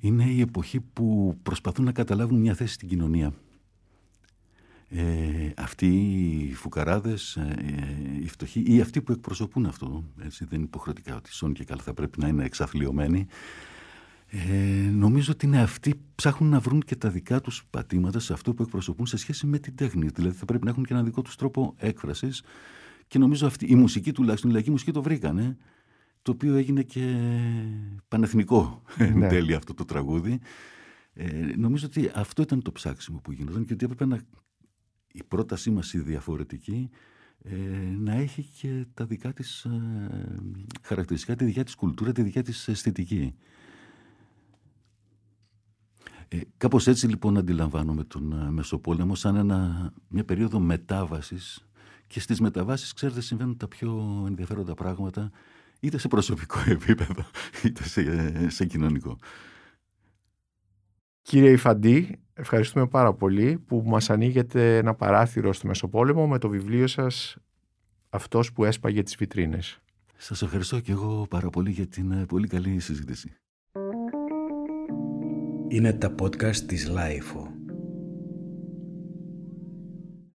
Speaker 2: Είναι η εποχή που προσπαθούν να καταλάβουν μια θέση στην κοινωνία. Ε, αυτοί οι φουκαράδες, ε, οι φτωχοί ή αυτοί που εκπροσωπούν αυτό, έτσι, δεν είναι υποχρεωτικά ότι σών και καλά θα πρέπει να είναι εξαθλειωμένοι, ε, νομίζω ότι είναι αυτοί ψάχνουν να βρουν και τα δικά τους πατήματα σε αυτό που εκπροσωπούν σε σχέση με την τέχνη. Δηλαδή θα πρέπει να έχουν και ένα δικό τους τρόπο έκφρασης και νομίζω αυτή η μουσική τουλάχιστον, η λαϊκή μουσική το βρήκανε το οποίο έγινε και πανεθνικό ναι. εν τέλει αυτό το τραγούδι. Ε, νομίζω ότι αυτό ήταν το ψάξιμο που γινόταν και ότι έπρεπε να η πρότασή μας η διαφορετική ε, να έχει και τα δικά της ε, χαρακτηριστικά, τη δικιά της κουλτούρα, τη δικιά της αισθητική. Ε, κάπως έτσι λοιπόν αντιλαμβάνομαι τον ε, Μεσοπόλεμο σαν ένα, μια περίοδο μετάβασης και στις μεταβάσεις ξέρετε συμβαίνουν τα πιο ενδιαφέροντα πράγματα είτε σε προσωπικό επίπεδο είτε σε, σε κοινωνικό.
Speaker 1: Κύριε Ιφαντή, ευχαριστούμε πάρα πολύ που μας ανοίγετε ένα παράθυρο στο Μεσοπόλεμο με το βιβλίο σας «Αυτός που έσπαγε τις βιτρίνες».
Speaker 2: Σας ευχαριστώ και εγώ πάρα πολύ για την ε, πολύ καλή συζήτηση
Speaker 3: είναι τα podcast της LiFO.